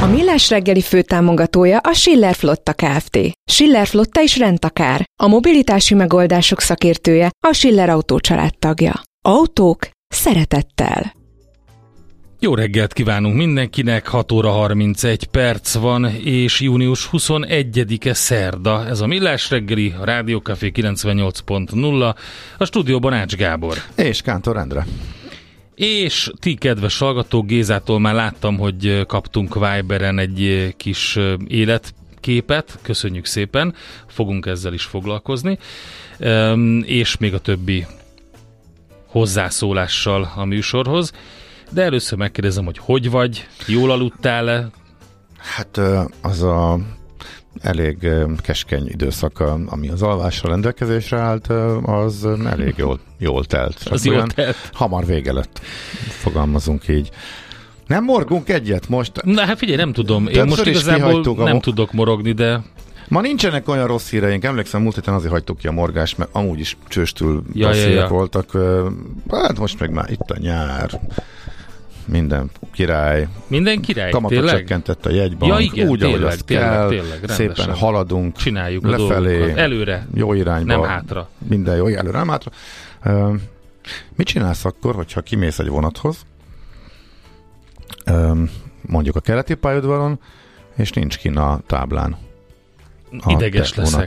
A Millás reggeli főtámogatója a Schiller Flotta Kft. Schiller Flotta is rendtakár. A mobilitási megoldások szakértője a Schiller Autó tagja. Autók szeretettel. Jó reggelt kívánunk mindenkinek, 6 óra 31 perc van, és június 21-e szerda. Ez a Millás reggeli, a Rádiókafé 98.0, a stúdióban Ács Gábor. És Kántor Endre. És ti, kedves hallgatók, Gézától már láttam, hogy kaptunk Viberen egy kis életképet, köszönjük szépen, fogunk ezzel is foglalkozni, és még a többi hozzászólással a műsorhoz. De először megkérdezem, hogy hogy vagy, jól aludtál-e? Hát az a elég keskeny időszak, ami az alvásra rendelkezésre állt, az elég jól, jól telt. Az jól telt. Hamar vége lett, fogalmazunk így. Nem morgunk egyet most? Na hát figyelj, nem tudom. Én most igazából nem a... tudok morogni, de... Ma nincsenek olyan rossz híreink. Emlékszem, múlt héten azért hagytuk ki a morgást, mert amúgy is csőstül ja, ja, ja. voltak. Hát most meg már itt a nyár minden király. Minden király, Kamatot tényleg? csökkentett a jegybank, ja, igen, úgy, tényleg, ahogy azt tényleg, kell, tényleg, szépen haladunk, csináljuk lefelé, a dolgokat. előre, jó irányba, nem hátra. Minden jó, előre, nem hátra. Uh, mit csinálsz akkor, hogyha kimész egy vonathoz, um, mondjuk a keleti pályaudvaron, és nincs kin a táblán? Ideges leszek.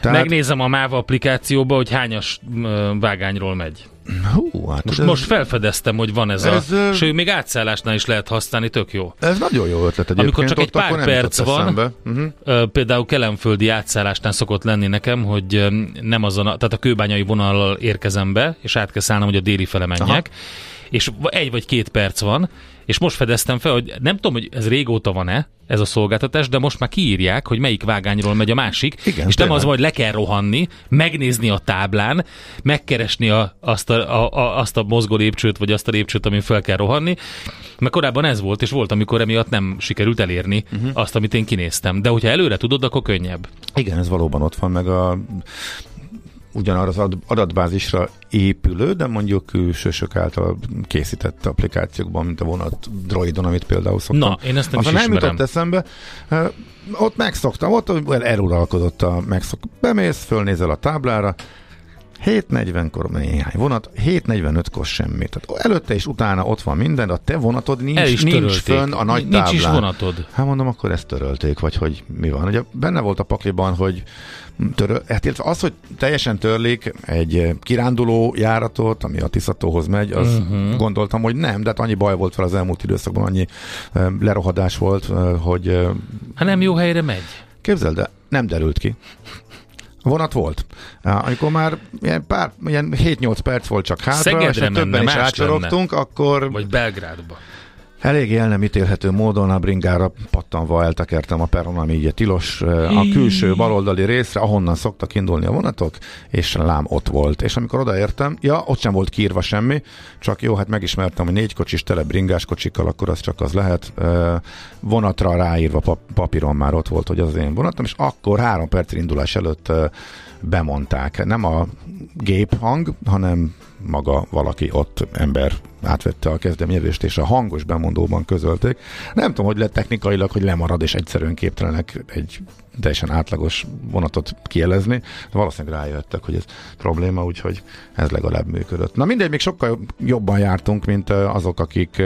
Tehát... Megnézem a MÁV applikációba, hogy hányas vágányról megy. Hú, hát most, ez... most felfedeztem, hogy van ez, ez a... Sőt, még átszállásnál is lehet használni, tök jó. Ez nagyon jó ötlet egyébként. Amikor csak egy pár perc van, uh-huh. például kelemföldi átszállásnál szokott lenni nekem, hogy nem azon, a, tehát a kőbányai vonallal érkezem be, és át kell szállnom, hogy a déli fele menjek, Aha. És egy vagy két perc van, és most fedeztem fel, hogy nem tudom, hogy ez régóta van-e, ez a szolgáltatás, de most már kiírják, hogy melyik vágányról megy a másik, Igen, és nem az, hogy le kell rohanni, megnézni a táblán, megkeresni a, azt, a, a, azt a mozgó lépcsőt, vagy azt a lépcsőt, amin fel kell rohanni, mert korábban ez volt, és volt, amikor emiatt nem sikerült elérni uh-huh. azt, amit én kinéztem. De hogyha előre tudod, akkor könnyebb. Igen, ez valóban ott van, meg a ugyanarra az adatbázisra épülő, de mondjuk külsősök által készített applikációkban, mint a vonat Droidon, amit például szoktam. Na, én ezt nem Aztán is nem jutott eszembe. Ott megszoktam, ott eluralkodott a megszok. Bemész, fölnézel a táblára, 7.40-kor néhány vonat, 7.45-kor semmi. Tehát előtte és utána ott van minden, de a te vonatod nincs, nincs fönn a nagy nincs táblán. Nincs is vonatod. Hát mondom, akkor ezt törölték, vagy hogy mi van. Ugye benne volt a pakliban, hogy töröl, hát az, hogy teljesen törlik egy kiránduló járatot, ami a Tiszatóhoz megy, az uh-huh. gondoltam, hogy nem, de hát annyi baj volt fel az elmúlt időszakban, annyi lerohadás volt, hogy... Ha nem jó helyre megy. Képzeld, de nem derült ki. Vonat volt. Amikor már ilyen, pár, ilyen 7-8 perc volt csak hátra, Szegedre és többen is átsorogtunk, akkor... Vagy Belgrádba. Elég el nem ítélhető módon a bringára pattanva eltekertem a peron, ami így tilos a külső baloldali részre, ahonnan szoktak indulni a vonatok, és lám ott volt. És amikor odaértem, ja, ott sem volt kiírva semmi, csak jó, hát megismertem, hogy négy kocsis tele bringás kocsikkal, akkor az csak az lehet. Vonatra ráírva papíron már ott volt, hogy az az én vonatom, és akkor három perc indulás előtt bemondták. Nem a gép hang, hanem maga valaki ott ember átvette a kezdeményezést, és a hangos bemondóban közölték. Nem tudom, hogy lett technikailag, hogy lemarad, és egyszerűen képtelenek egy teljesen átlagos vonatot kielezni. Valószínűleg rájöttek, hogy ez probléma, úgyhogy ez legalább működött. Na mindegy, még sokkal jobban jártunk, mint azok, akik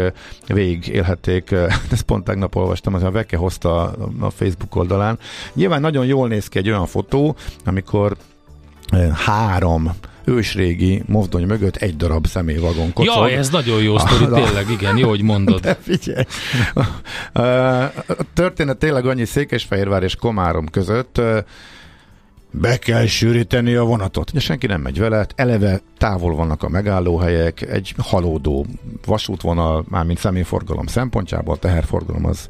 végig élhették. Ezt pont tegnap olvastam, az a Veke hozta a Facebook oldalán. Nyilván nagyon jól néz ki egy olyan fotó, amikor három ősrégi mozdony mögött egy darab személyvagon kocog. Jaj, ez nagyon jó sztori, tényleg, igen, jó, hogy mondod. De figyelj, a történet tényleg annyi Székesfehérvár és Komárom között, be kell sűríteni a vonatot. Ugye senki nem megy vele, eleve távol vannak a megállóhelyek, egy halódó vasútvonal, mármint személyforgalom szempontjából, teherforgalom az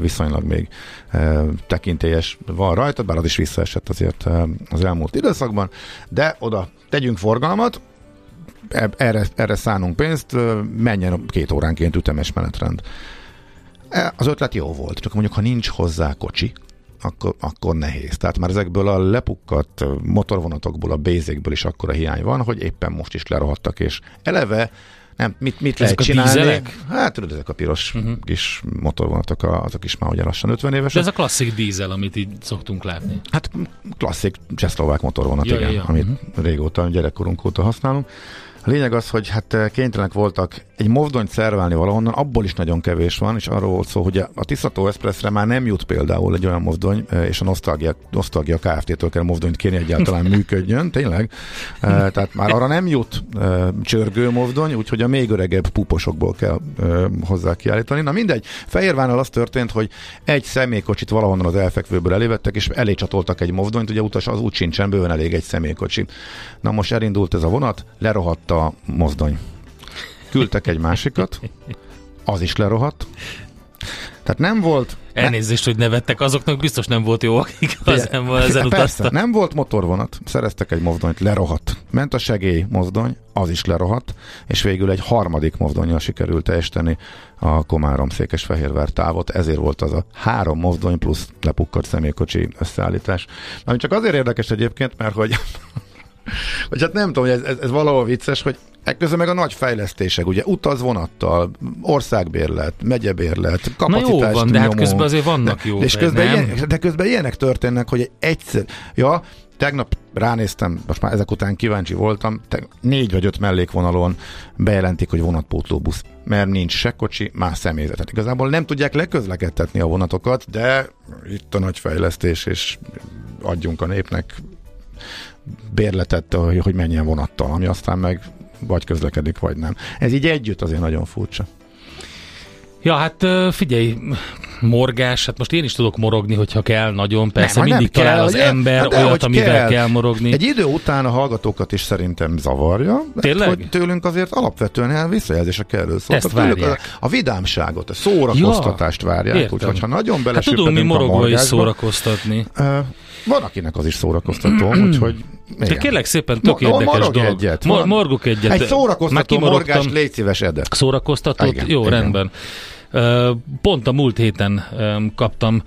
viszonylag még tekintélyes van rajta, bár az is visszaesett azért az elmúlt időszakban, de oda tegyünk forgalmat, erre, erre szánunk pénzt, menjen két óránként ütemes menetrend. Az ötlet jó volt, csak mondjuk, ha nincs hozzá kocsi, akkor, akkor nehéz. Tehát már ezekből a lepukkadt motorvonatokból, a bézékből is akkora hiány van, hogy éppen most is lerohadtak, és eleve nem, mit, mit lehet a csinálni? dízelek? Hát tudod, ezek a piros uh-huh. kis motorvonatok, azok is már ugye lassan 50 évesek. De ez a klasszik dízel, amit így szoktunk látni. Hát klasszik csehszlovák motorvonat, ja, igen, ja, ja. amit uh-huh. régóta, gyerekkorunk óta használunk. A lényeg az, hogy hát eh, kénytelenek voltak egy mozdony szerválni valahonnan, abból is nagyon kevés van, és arról volt szó, hogy a Tiszató Expressre már nem jut például egy olyan mozdony, eh, és a Nostalgia, Nostalgia Kft-től kell mozdonyt kérni egyáltalán működjön, tényleg. Eh, tehát már arra nem jut csörgő mozdony, úgyhogy a még öregebb puposokból kell hozzá kiállítani. Na mindegy, Fehérvánál az történt, hogy egy személykocsit valahonnan az elfekvőből elévettek, és elé csatoltak egy mozdonyt, ugye utas az úgy sincsen, bőven elég egy személykocsi. Na most elindult ez a vonat, lerohadt a mozdony. Küldtek egy másikat, az is lerohadt. Tehát nem volt... Elnézést, hogy nevettek, azoknak biztos nem volt jó, akik az ezen Persze, nem volt motorvonat, szereztek egy mozdonyt, lerohadt. Ment a segély mozdony, az is lerohadt, és végül egy harmadik mozdonyjal sikerült teljesíteni a Komárom Székesfehérvár távot, ezért volt az a három mozdony plusz lepukkadt személykocsi összeállítás. Ami csak azért érdekes egyébként, mert hogy vagy hát nem tudom, hogy ez, ez, ez valahol vicces, hogy Ekközben meg a nagy fejlesztések, ugye utazvonattal, országbérlet, megyebérlet, kapacitás Na jó van, de hát közben azért vannak jó. És közben ilyen, de közben ilyenek történnek, hogy egyszer, ja, tegnap ránéztem, most már ezek után kíváncsi voltam, négy vagy öt mellékvonalon bejelentik, hogy vonatpótló busz, mert nincs se kocsi, más személyzetet. Igazából nem tudják leközlekedtetni a vonatokat, de itt a nagy fejlesztés, és adjunk a népnek bérletet, hogy menjen vonattal, ami aztán meg vagy közlekedik, vagy nem. Ez így együtt azért nagyon furcsa. Ja, hát figyelj, morgás, hát most én is tudok morogni, hogyha kell, nagyon persze, nem, mindig nem talál kell, az ember hát de, olyat, amivel kell. kell morogni. Egy idő után a hallgatókat is szerintem zavarja, Tényleg? hogy tőlünk azért alapvetően visszajelzések erről szóltak. A, a vidámság,ot a szórakoztatást ja, várják, úgyhogy ha nagyon hát tudunk mi morogva is szórakoztatni. Uh, van, akinek az is szórakoztató, úgyhogy igen. De kérlek szépen, tök Mo- érdekes dolog. Egyet. Mor- morgok egyet. Egy szórakoztató morgást légy szíves, Ede. Szórakoztatót? Igen, Jó, igen. rendben. Pont a múlt héten kaptam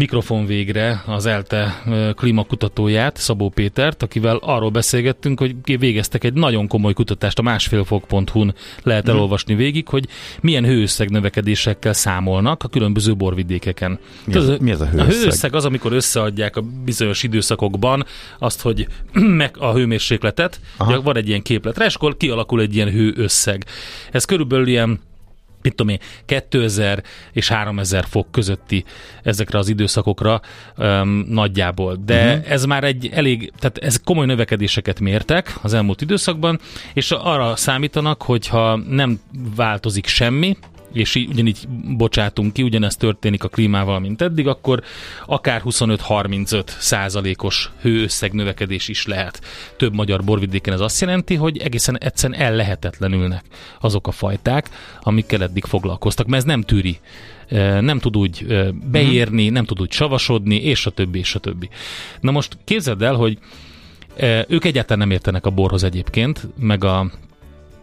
mikrofon végre az ELTE klímakutatóját, Szabó Pétert, akivel arról beszélgettünk, hogy végeztek egy nagyon komoly kutatást, a másfélfok.hu-n lehet mhm. elolvasni végig, hogy milyen hőösszeg növekedésekkel számolnak a különböző borvidékeken. Mi ez, mi ez a hőösszeg? A hőösszeg az, amikor összeadják a bizonyos időszakokban azt, hogy meg a hőmérsékletet, van egy ilyen képletre, és akkor kialakul egy ilyen hőösszeg. Ez körülbelül ilyen mit tudom én, 2000 és 3000 fok közötti ezekre az időszakokra um, nagyjából. De uh-huh. ez már egy elég, tehát ez komoly növekedéseket mértek az elmúlt időszakban, és arra számítanak, hogyha nem változik semmi, és így, ugyanígy bocsátunk ki, ugyanezt történik a klímával, mint eddig, akkor akár 25-35 százalékos hőösszeg növekedés is lehet. Több magyar borvidéken ez azt jelenti, hogy egészen egyszerűen ellehetetlenülnek azok a fajták, amikkel eddig foglalkoztak, mert ez nem tűri nem tud úgy beérni, nem tud úgy savasodni, és a többi, és a többi. Na most képzeld el, hogy ők egyáltalán nem értenek a borhoz egyébként, meg a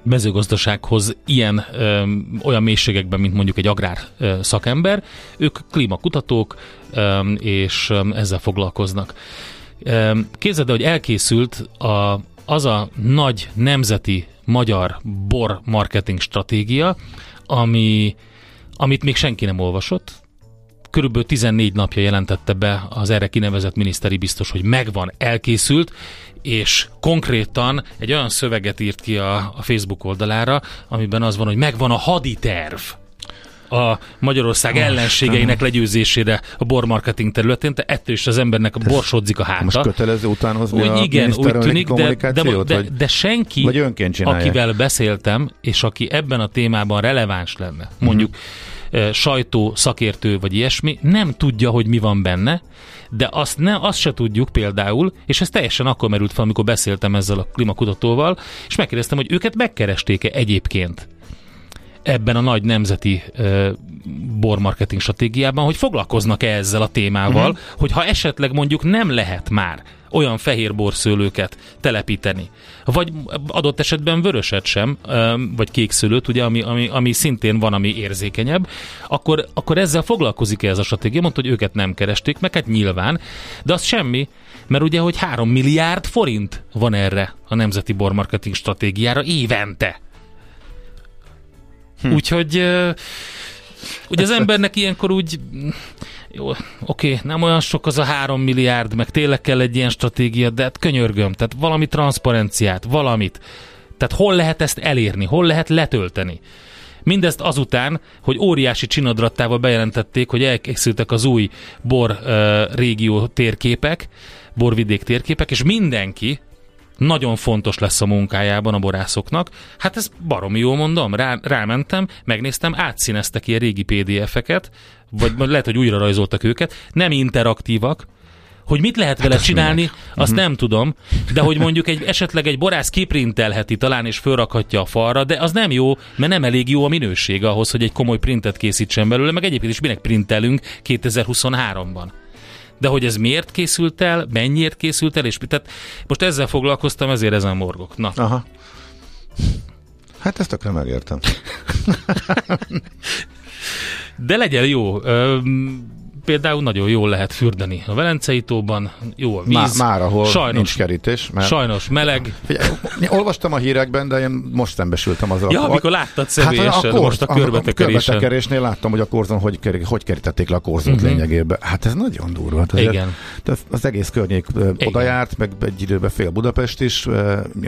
mezőgazdasághoz ilyen ö, olyan mélységekben, mint mondjuk egy agrár ö, szakember. Ők klímakutatók, ö, és ö, ezzel foglalkoznak. Ö, képzeld, hogy elkészült a, az a nagy nemzeti magyar bor marketing stratégia, ami, amit még senki nem olvasott, körülbelül 14 napja jelentette be az erre kinevezett miniszteri biztos, hogy megvan, elkészült, és konkrétan egy olyan szöveget írt ki a, a Facebook oldalára, amiben az van, hogy megvan a haditerv a Magyarország oh, ellenségeinek legyőzésére a bormarketing területén, te ettől is az embernek borsodzik a háta. Most kötelező utánhozni úgy, a Igen, úgy tűnik, de, de, de, de, de senki, vagy akivel beszéltem, és aki ebben a témában releváns lenne, mondjuk uh-huh sajtó, szakértő vagy ilyesmi, nem tudja, hogy mi van benne, de azt, ne, azt se tudjuk például, és ez teljesen akkor merült fel, amikor beszéltem ezzel a klimakutatóval, és megkérdeztem, hogy őket megkeresték-e egyébként ebben a nagy nemzeti uh, bormarketing stratégiában, hogy foglalkoznak-e ezzel a témával, uh-huh. hogy ha esetleg mondjuk nem lehet már olyan fehér borszőlőket telepíteni. Vagy adott esetben vöröset sem, vagy kék szőlőt, ugye, ami, ami, ami szintén van, ami érzékenyebb, akkor, akkor ezzel foglalkozik -e ez a stratégia? Mondta, hogy őket nem keresték, meg hát nyilván, de az semmi, mert ugye, hogy 3 milliárd forint van erre a Nemzeti Bormarketing stratégiára évente. Hm. Úgyhogy ugye az embernek ilyenkor úgy jó, oké, nem olyan sok az a három milliárd, meg tényleg kell egy ilyen stratégia, de hát könyörgöm, tehát valami transzparenciát, valamit. Tehát hol lehet ezt elérni, hol lehet letölteni? Mindezt azután, hogy óriási csinadrattával bejelentették, hogy elkészültek az új bor uh, régió térképek, borvidék térképek, és mindenki, nagyon fontos lesz a munkájában a borászoknak. Hát ez baromi jó mondom, Rá, rámentem, megnéztem, átszíneztek ilyen régi PDF-eket, vagy lehet, hogy újra rajzoltak őket, nem interaktívak, hogy mit lehet vele hát csinálni, minek? azt uh-huh. nem tudom, de hogy mondjuk egy, esetleg egy borász kiprintelheti talán és fölrakhatja a falra, de az nem jó, mert nem elég jó a minőség ahhoz, hogy egy komoly printet készítsen belőle, meg egyébként is minek printelünk 2023-ban de hogy ez miért készült el, mennyiért készült el, és tehát most ezzel foglalkoztam, ezért ezen morgok. Na. Aha. Hát ezt tökre megértem. de legyen jó. Üm, például nagyon jól lehet fürdeni a Velencei tóban, jó a víz. Már, már ahol sajnos, nincs kerítés. Mert... Sajnos meleg. Figyelj, olvastam a hírekben, de én most szembesültem azzal. Ja, amikor láttad személyesen, hát a, korz, most a körbetekerésen. A körbetekerésnél láttam, hogy a korzon hogy, ker, hogy kerítették le a korzót uh-huh. lényegében. Hát ez nagyon durva. Hát Igen. Az, az egész környék Igen. oda járt, meg egy időben fél Budapest is.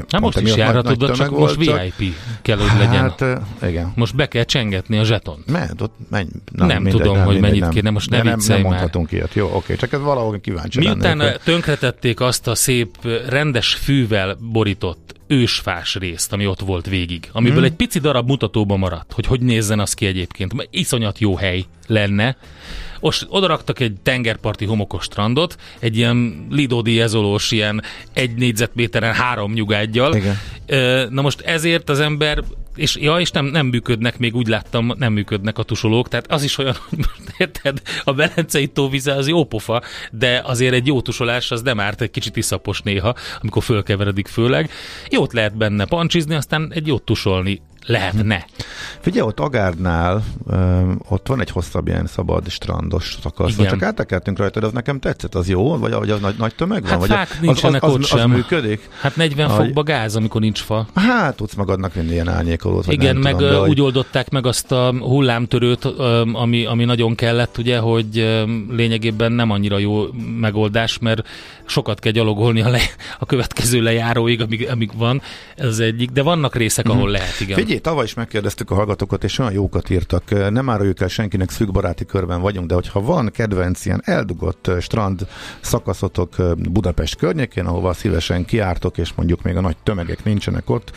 Hát most is járhatod, csak most VIP kell, hogy legyen. Hát, igen. Most be kell csengetni a zsetont. Mert ott menj, nem, nem mindegy, tudom, nem, hogy mennyit kéne, most ne nem mondhatunk ilyet. Jó, oké, csak ez valahol kíváncsi Miután lennék. tönkretették azt a szép, rendes fűvel borított ősfás részt, ami ott volt végig, amiből hmm. egy pici darab mutatóba maradt, hogy hogy nézzen az ki egyébként. Iszonyat jó hely lenne. Most odaraktak egy tengerparti homokos strandot, egy ilyen lidódi ezolós, ilyen egy négyzetméteren három nyugágyjal. Igen. Na most ezért az ember és ja, és nem, nem működnek, még úgy láttam, nem működnek a tusolók, tehát az is olyan, hogy érted, a Belencei tóvize az jó pofa, de azért egy jó tusolás az nem árt, egy kicsit iszapos néha, amikor fölkeveredik főleg. Jót lehet benne pancsizni, aztán egy jót tusolni lehetne. Figyelj, ott Agárdnál ott van egy hosszabb ilyen szabad strandos szakasz. Igen. Csak áttekertünk rajta, de az nekem tetszett, az jó? Vagy, vagy az nagy, nagy tömeg van? Hát vagy fák az, nincsenek az, az, ott az, sem. Az működik? Hát 40 Aj. fokba gáz, amikor nincs fa. Hát tudsz magadnak vinni ilyen árnyékolót. Igen, meg tudom, de, úgy hogy... oldották meg azt a hullámtörőt, ami, ami nagyon kellett, ugye, hogy lényegében nem annyira jó megoldás, mert sokat kell gyalogolni a, le, a következő lejáróig, amíg, amíg van, ez egyik, de vannak részek, ahol mm-hmm. lehet, igen. Figyelj, tavaly is megkérdeztük a hallgatókat, és olyan jókat írtak. Nem áruljuk el senkinek, szűkbaráti körben vagyunk, de hogyha van kedvenc ilyen eldugott strand szakaszotok Budapest környékén, ahova szívesen kiártok, és mondjuk még a nagy tömegek nincsenek ott,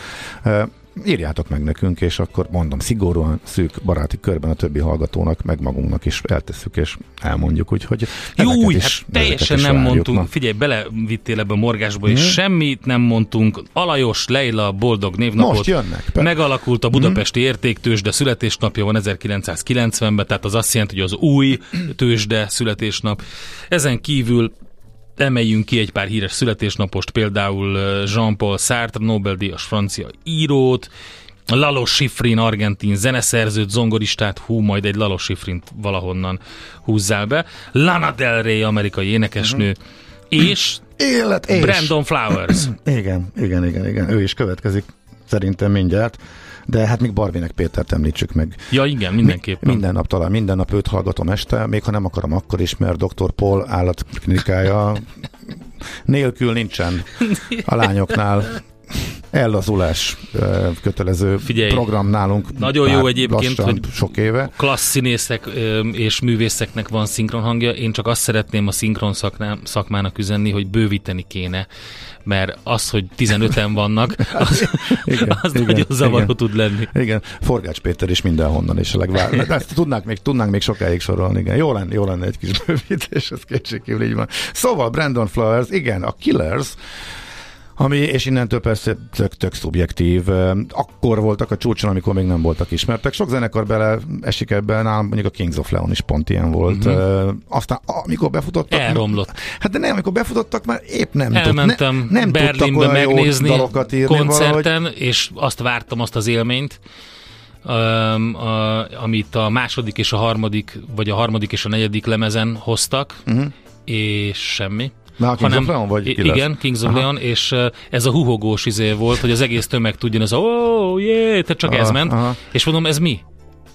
írjátok meg nekünk, és akkor mondom, szigorúan, szűk baráti körben a többi hallgatónak, meg magunknak is eltesszük, és elmondjuk, úgyhogy Jó, is, hát teljesen nem mondtunk, na. figyelj, belevittél ebbe a morgásba, és hmm. semmit nem mondtunk. Alajos Leila boldog névnapot. Most jönnek. Be. Megalakult a budapesti hmm. értéktős, de születésnapja van 1990-ben, tehát az azt jelenti, hogy az új tőzsde születésnap. Ezen kívül emeljünk ki egy pár híres születésnapost, például Jean-Paul Sartre, Nobel-díjas francia írót, Lalo Schifrin, argentin zeneszerzőt, zongoristát, hú, majd egy Lalo Schifrint valahonnan húzzál be, Lana Del Rey, amerikai énekesnő, uh-huh. és Élet, és Brandon Flowers. igen, igen, igen, igen, ő is következik szerintem mindjárt de hát még Barvinek Pétert említsük meg. Ja igen, mindenképpen. Mi, minden nap talán, minden nap őt hallgatom este, még ha nem akarom akkor is, mert Dr. Paul állatklinikája nélkül nincsen a lányoknál ellazulás kötelező Figyelj, program nálunk. Nagyon jó egyébként, hogy sok éve. klassz színészek és művészeknek van szinkron hangja. Én csak azt szeretném a szinkron szakmának üzenni, hogy bővíteni kéne mert az, hogy 15-en vannak, az, igen, az igen, nagyon zavaró igen, tud lenni. Igen, Forgács Péter is mindenhonnan is a legvár. Ezt tudnánk még, tudnánk még sokáig sorolni, igen. Jó lenne, jó lenne egy kis bővítés, ez kétségkívül így van. Szóval Brandon Flowers, igen, a Killers, ami, és innentől persze tök, tök szubjektív. Akkor voltak a csúcson, amikor még nem voltak ismertek. Sok zenekar bele esik ebben, nálam mondjuk a Kings of Leon is pont ilyen volt. Uh-huh. Aztán amikor befutottak... Elromlott. Hát de nem, amikor befutottak, már épp nem Elmentem tud, ne, nem Berlinbe megnézni dalokat írni koncerten, valahogy. és azt vártam, azt az élményt, um, a, amit a második és a harmadik, vagy a harmadik és a negyedik lemezen hoztak, uh-huh. és semmi. Na, Kings hanem, of Leon, vagy Igen, Kings of Aha. Leon, és ez a huhogós izé volt, hogy az egész tömeg tudjon, ez a oh, yeah, tehát csak aha, ez ment, aha. és mondom, ez mi?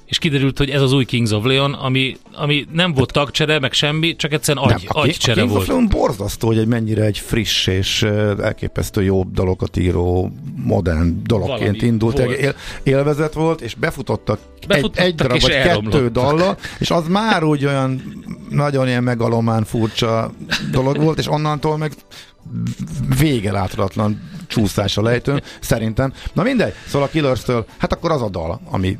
És kiderült, hogy ez az új Kings of Leon, ami, ami nem volt tagcsere, meg semmi, csak egyszerűen agy, nem, a, agycsere a Kings volt. of Leon borzasztó, hogy egy mennyire egy friss és elképesztő jó dalokat író, modern dologként Valami indult. Volt. Él, élvezet volt, és befutottak, befutottak egy, egy darab vagy kettő dallal, és az már úgy olyan nagyon ilyen megalomán furcsa dolog volt, és onnantól meg vége láthatatlan csúszás a lejtőn, szerintem. Na mindegy, szóval a Killers-től, hát akkor az a dal, ami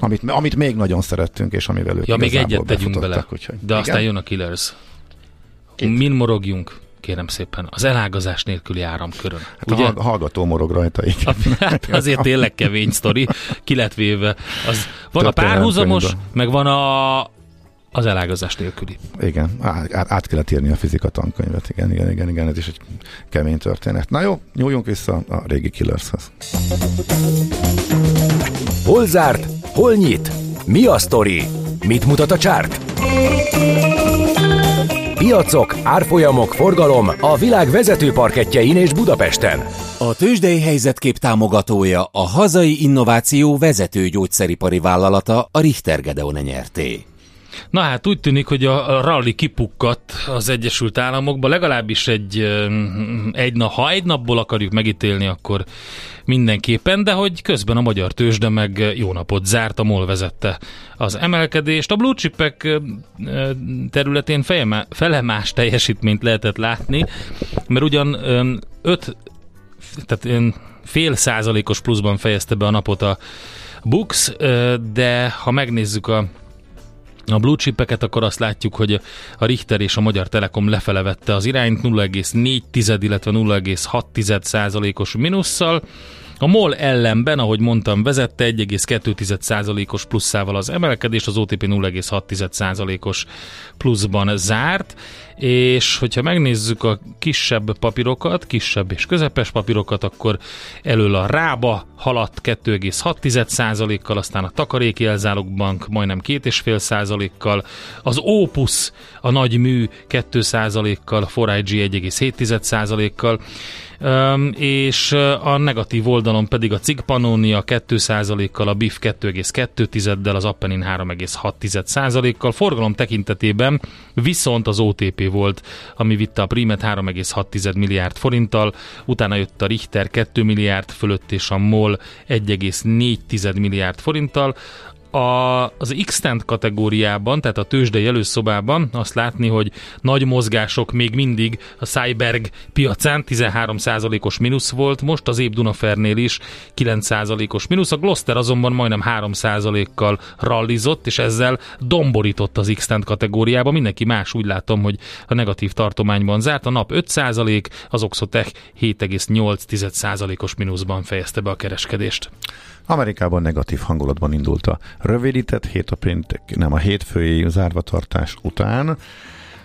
amit, amit még nagyon szerettünk, és amivel ők Ja, még egyet tegyünk bele, úgyhogy. de igen? aztán jön a Killers. Két. Min morogjunk? kérem szépen, az elágazás nélküli áramkörön. Hát ugye? a hallgató morog rajta, igen. Hát azért tényleg kevény sztori, ki lett véve. Az, van a párhuzamos, meg van a, az elágazás nélküli. Igen, át, át kellett írni a fizika tankönyvet, igen, igen, igen, igen, ez is egy kemény történet. Na jó, nyúljunk vissza a régi Killershez. Hol zárt? Hol nyit? Mi a sztori? Mit mutat a csárt? Piacok, árfolyamok, forgalom a világ vezető parketjein és Budapesten. A tőzsdei helyzetkép támogatója a hazai innováció vezető gyógyszeripari vállalata a Richter Gedeon nyerté. Na hát úgy tűnik, hogy a rally kipukkadt az Egyesült Államokba, legalábbis egy, egy nap, ha egy napból akarjuk megítélni, akkor mindenképpen, de hogy közben a magyar tőzsde meg jó napot zárt, a MOL vezette az emelkedést. A blue chipek területén fele más teljesítményt lehetett látni, mert ugyan 5, tehát fél százalékos pluszban fejezte be a napot a Bux, de ha megnézzük a a blue chipeket, akkor azt látjuk, hogy a Richter és a Magyar Telekom lefele vette az irányt 0,4, illetve 0,6 százalékos minusszal. A MOL ellenben, ahogy mondtam, vezette 1,2%-os pluszával az emelkedés, az OTP 0,6%-os pluszban zárt, és hogyha megnézzük a kisebb papírokat, kisebb és közepes papírokat, akkor elől a Rába haladt 2,6%-kal, aztán a Takaréki Elzálogbank majdnem 2,5%-kal, az Opus, a nagy mű 2%-kal, a 4IG 1,7%-kal, és a negatív oldalon pedig a CIG Pannonia 2%-kal, a BIF 2,2-del, az Appenin 3,6%-kal. Forgalom tekintetében viszont az OTP volt, ami vitte a Primet 3,6 milliárd forinttal, utána jött a Richter 2 milliárd fölött és a MOL 1,4 milliárd forinttal, a, az x kategóriában, tehát a tőzsdei előszobában azt látni, hogy nagy mozgások még mindig a Cyberg piacán 13%-os mínusz volt, most az Éb Dunafernél is 9%-os mínusz, a Gloster azonban majdnem 3%-kal rallizott, és ezzel domborított az x kategóriába. Mindenki más úgy látom, hogy a negatív tartományban zárt, a nap 5%, az Oxotech 7,8%-os mínuszban fejezte be a kereskedést. Amerikában negatív hangulatban indult a rövidített hét a péntek, nem a hétfői zárvatartás után.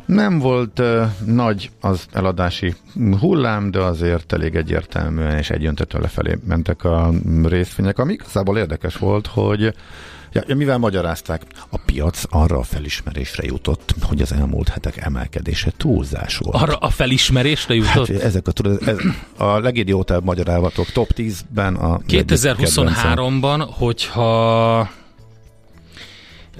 Nem volt uh, nagy az eladási hullám, de azért elég egyértelműen és egyöntetően lefelé mentek a részvények, ami igazából érdekes volt, hogy Ja, ja, mivel magyarázták? A piac arra a felismerésre jutott, hogy az elmúlt hetek emelkedése túlzás volt. Arra a felismerésre jutott? Hát, ezek a, tudod, ez, a legidiótább magyarázatok top 10-ben a 2023-ban, hogyha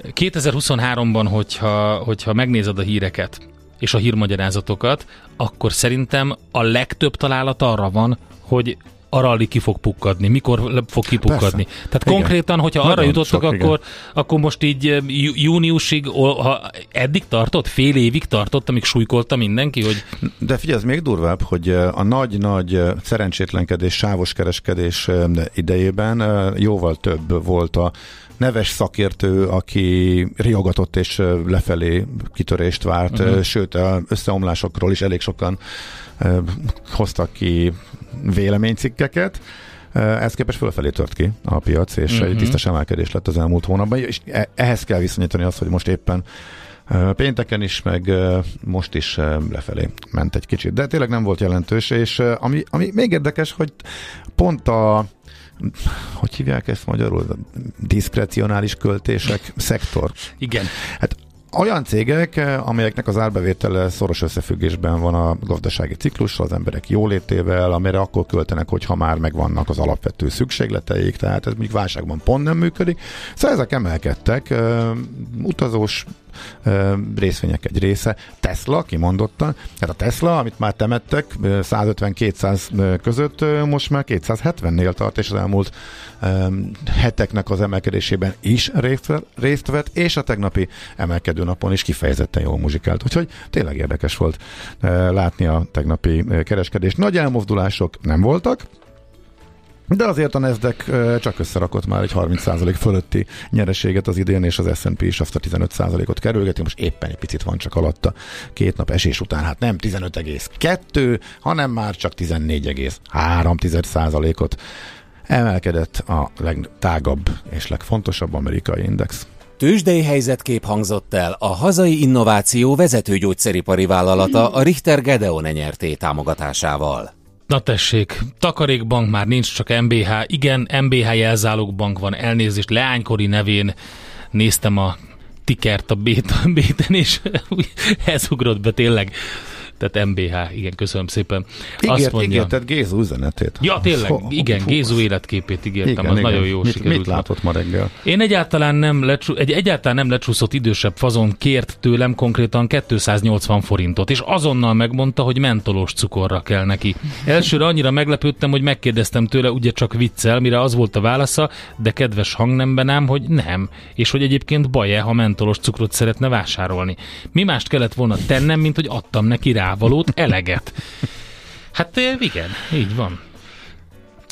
2023-ban, hogyha, hogyha megnézed a híreket és a hírmagyarázatokat, akkor szerintem a legtöbb találat arra van, hogy a rally ki fog pukkadni, mikor fog kipukkadni. Persze. Tehát igen. konkrétan, hogyha Nagyon arra jutottak, sok, akkor, akkor most így júniusig, ha eddig tartott, fél évig tartott, amíg súlykolta mindenki, hogy... De figyelj, ez még durvább, hogy a nagy-nagy szerencsétlenkedés, sávos kereskedés idejében jóval több volt a neves szakértő, aki riogatott és lefelé kitörést várt, uh-huh. sőt, összeomlásokról is elég sokan hoztak ki véleménycikkeket. Ez képes fölfelé tört ki a piac, és uh-huh. egy tisztes emelkedés lett az elmúlt hónapban, és e, ehhez kell viszonyítani azt, hogy most éppen pénteken is, meg most is lefelé ment egy kicsit. De tényleg nem volt jelentős, és ami, ami még érdekes, hogy pont a hogy hívják ezt magyarul? Diszkrecionális költések szektor. Igen. Hát olyan cégek, amelyeknek az árbevétele szoros összefüggésben van a gazdasági ciklussal, az emberek jólétével, amire akkor költenek, hogyha már megvannak az alapvető szükségleteik, tehát ez még válságban pont nem működik. Szóval ezek emelkedtek, utazós részvények egy része. Tesla, kimondottan, tehát a Tesla, amit már temettek 150-200 között, most már 270-nél tart, és az elmúlt heteknek az emelkedésében is részt, vett, és a tegnapi emelkedő napon is kifejezetten jól muzsikált. Úgyhogy tényleg érdekes volt látni a tegnapi kereskedést. Nagy elmozdulások nem voltak, de azért a Nasdaq csak összerakott már egy 30% fölötti nyereséget az idén, és az S&P is azt a 15%-ot kerülgeti, most éppen egy picit van csak alatta. Két nap esés után, hát nem 15,2, hanem már csak 14,3%-ot emelkedett a legtágabb és legfontosabb amerikai index. Tőzsdei helyzetkép hangzott el a hazai innováció vezető gyógyszeripari vállalata a Richter Gedeon nyerté támogatásával. Na tessék, takarékbank már nincs, csak MBH. Igen, MBH jelzálogbank van, elnézést, leánykori nevén néztem a tikert a béten, és ez ugrott be tényleg tehát MBH, igen, köszönöm szépen. Ígért, Azt mondja, ígérted Gézu üzenetét. Ja, tényleg, oh, igen, fú, Gézu életképét ígértem, igen, az igen. nagyon jó mit, sikerült. Mit látott ma reggel? Én egyáltalán nem, lecsú, egy egyáltalán nem lecsúszott idősebb fazon kért tőlem konkrétan 280 forintot, és azonnal megmondta, hogy mentolos cukorra kell neki. Elsőre annyira meglepődtem, hogy megkérdeztem tőle, ugye csak viccel, mire az volt a válasza, de kedves hangnemben ám, hogy nem, és hogy egyébként baj-e, ha mentolos cukrot szeretne vásárolni. Mi mást kellett volna tennem, mint hogy adtam neki rá rávalót eleget. Hát igen, így van.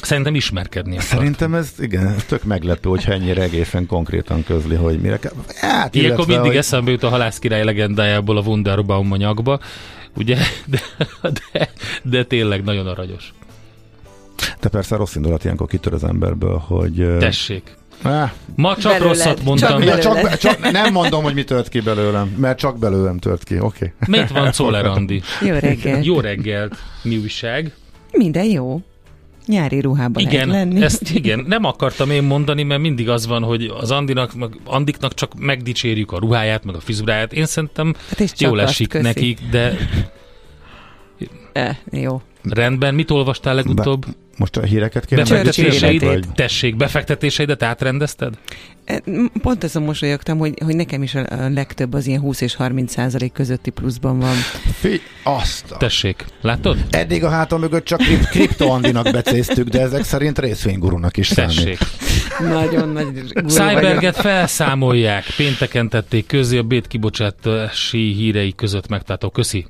Szerintem ismerkedni akart. Szerintem ez, igen, tök meglepő, hogyha ennyire egészen konkrétan közli, hogy mire kell. Hát, Ilyenkor mindig hogy... eszembe jut a halász király legendájából a Wunderbaum anyagba, ugye? De, de, de tényleg nagyon aranyos. De persze rossz indulat ilyenkor kitör az emberből, hogy... Tessék. Ma csak belőled, rosszat mondtam. Csak, ja, csak, csak, nem mondom, hogy mi tört ki belőlem, mert csak belőlem tört ki, oké. Okay. Mit van Czoller Andi? Jó reggelt. Jó reggelt. Mi újság? Minden jó. Nyári ruhában igen, lenni. Ezt, igen, nem akartam én mondani, mert mindig az van, hogy az Andinak, meg Andiknak csak megdicsérjük a ruháját, meg a fizuráját. Én szerintem hát jól esik nekik, de... E, jó. Rendben, mit olvastál legutóbb? Be, most a híreket kérem Befektetéseidet, vagy? tessék, befektetéseidet átrendezted? E, pont azon mosolyogtam, hogy, hogy nekem is a legtöbb az ilyen 20 és 30 százalék közötti pluszban van. Fi, azt. Tessék, látod? Eddig a hátam mögött csak kriptoandinak becéztük, de ezek szerint részvénygurunak is Tessék. számít. Nagyon nagy Cyberget felszámolják. Pénteken tették közé a bét kibocsátási hírei között megtátó. Köszi,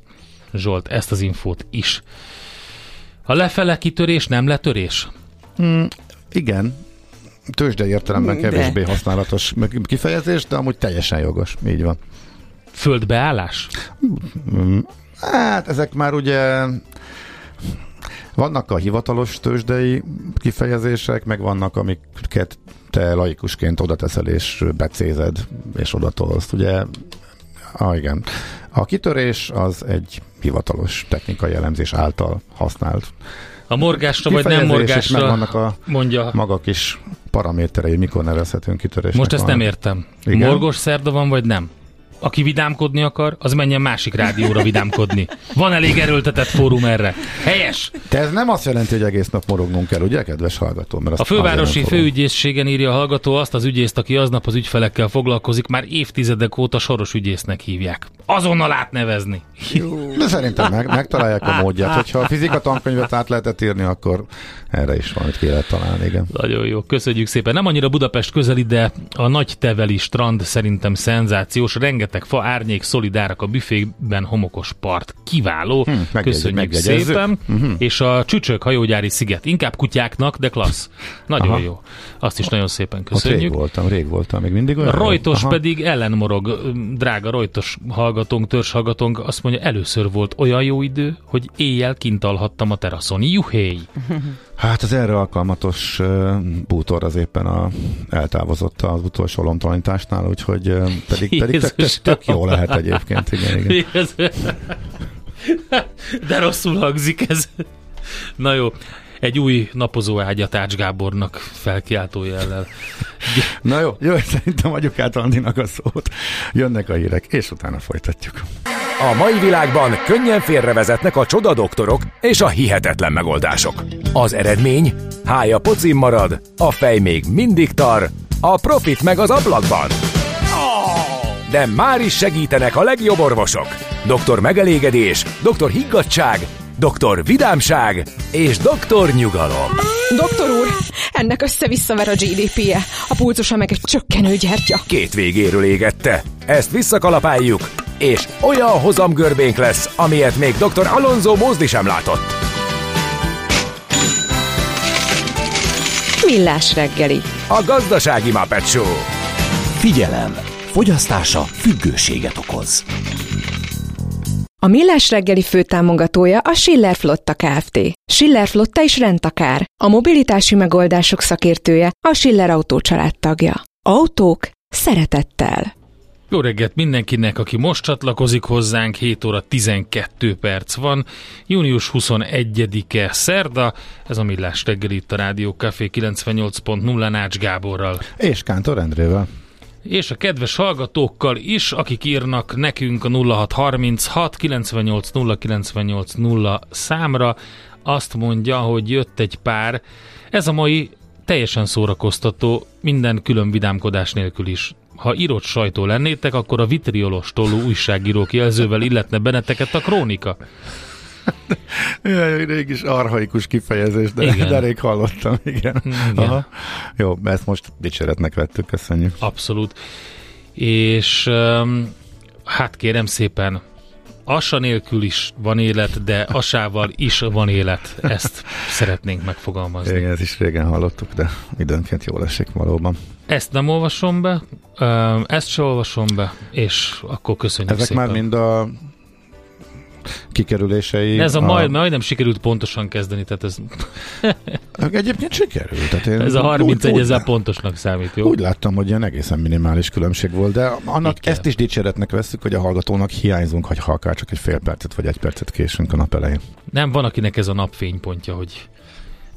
Zsolt, ezt az infót is. A lefele kitörés nem letörés? Mm, igen, tőzsde értelemben kevésbé használatos kifejezés, de amúgy teljesen jogos. Így van. Földbeállás? Mm, hát ezek már ugye vannak a hivatalos tőzsdei kifejezések, meg vannak, amiket te laikusként oda teszel és becézed, és oda tolsz. Ugye, ah, igen. A kitörés az egy hivatalos technikai elemzés által használt. A morgásra vagy nem morgásra megvannak a mondja. maga kis paraméterei, mikor nevezhetünk kitörésnek. Most ezt van. nem értem. Igen? Morgos szerda van, vagy nem? Aki vidámkodni akar, az menjen másik rádióra vidámkodni. Van elég erőltetett fórum erre. Helyes! De ez nem azt jelenti, hogy egész nap morognunk kell, ugye, kedves hallgató? Mert a fővárosi főügyészségen írja a hallgató azt az ügyészt, aki aznap az ügyfelekkel foglalkozik, már évtizedek óta soros ügyésznek hívják. Azonnal átnevezni. De szerintem meg, megtalálják a módját. Hogyha a fizika tankönyvet át lehetett írni, akkor erre is valamit ki lehet találni, igen. Nagyon jó, köszönjük szépen. Nem annyira Budapest közeli, de a nagy teveli strand szerintem szenzációs. Rengeteg fa, árnyék, szolidárak a büfékben, homokos part. Kiváló. Hm, köszönjük szépen. Uh-huh. És a Csücsök hajógyári sziget. Inkább kutyáknak, de klassz. Nagyon Aha. jó. Azt is nagyon szépen köszönjük. Ott rég voltam, rég voltam, még mindig olyan Rojtos pedig ellenmorog, drága Rojtos hallgatónk, törzs hallgatónk, azt mondja, először volt olyan jó idő, hogy éjjel kint alhattam a teraszon. Juhéj! Hát az erre alkalmatos uh, bútor az éppen a, eltávozott az utolsó lomtalanításnál, úgyhogy uh, pedig, pedig tök, tök, tök jó lehet egyébként. Igen, igen. De rosszul hangzik ez. Na jó, egy új napozó ágyat Ács Gábornak felkiáltó jellel. Na jó, jó, szerintem adjuk át Andinak a szót. Jönnek a hírek, és utána folytatjuk. A mai világban könnyen félrevezetnek a csoda doktorok és a hihetetlen megoldások. Az eredmény? Hája pocim marad, a fej még mindig tar, a profit meg az ablakban. De már is segítenek a legjobb orvosok. Doktor megelégedés, doktor higgadság, doktor vidámság és doktor nyugalom. Doktor úr, ennek össze-visszaver a GDP-je, a pulcosa meg egy csökkenő gyertya. Két végéről égette. Ezt visszakalapáljuk, és olyan hozamgörbénk lesz, amilyet még dr. Alonso Mózdi sem látott. Millás reggeli. A gazdasági Muppet Show. Figyelem! Fogyasztása függőséget okoz. A Millás reggeli főtámogatója a Schiller Flotta Kft. Schiller Flotta is rendtakár. A mobilitási megoldások szakértője a Schiller Autó tagja. Autók szeretettel. Jó reggelt mindenkinek, aki most csatlakozik hozzánk, 7 óra 12 perc van, június 21-e szerda, ez a Millás reggeli itt a Rádió Café 98.0 Nács Gáborral. És Kántor Endrével és a kedves hallgatókkal is, akik írnak nekünk a 0636 98 098 0 számra, azt mondja, hogy jött egy pár. Ez a mai teljesen szórakoztató, minden külön vidámkodás nélkül is. Ha írott sajtó lennétek, akkor a vitriolos tollú újságírók jelzővel illetne benneteket a krónika. Rég is arhaikus kifejezés, de, igen. de rég hallottam, igen. igen. Aha. Jó, ezt most dicséretnek vettük, köszönjük. Abszolút. És hát kérem szépen, Asa nélkül is van élet, de Asával is van élet. Ezt szeretnénk megfogalmazni. Igen, ezt is régen hallottuk, de időnként jól esik valóban. Ezt nem olvasom be, ezt se olvasom be, és akkor köszönjük Ezek szépen. már mind a kikerülései. Ez a, a... majd, majd nem sikerült pontosan kezdeni, tehát ez... Egyébként sikerült. Tehát én ez a 31 ezer pontosnak számít, jó? Úgy láttam, hogy ilyen egészen minimális különbség volt, de annak Igen. ezt is dicséretnek veszük, hogy a hallgatónak hiányzunk, hogy ha akár csak egy fél percet vagy egy percet késünk a nap elején. Nem, van akinek ez a napfénypontja, hogy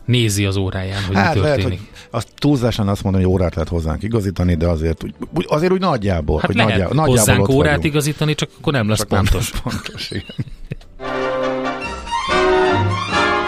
nézi az óráján, hogy hát mi történik. Lehet, hogy azt túlzásan azt mondani, hogy órát lehet hozzánk igazítani, de azért úgy, azért úgy nagyjából. Hát hogy lehet nagyjából, hozzánk nagyjából órát vagyunk. igazítani, csak akkor nem lesz csak pontos. Nem lesz pontos, igen.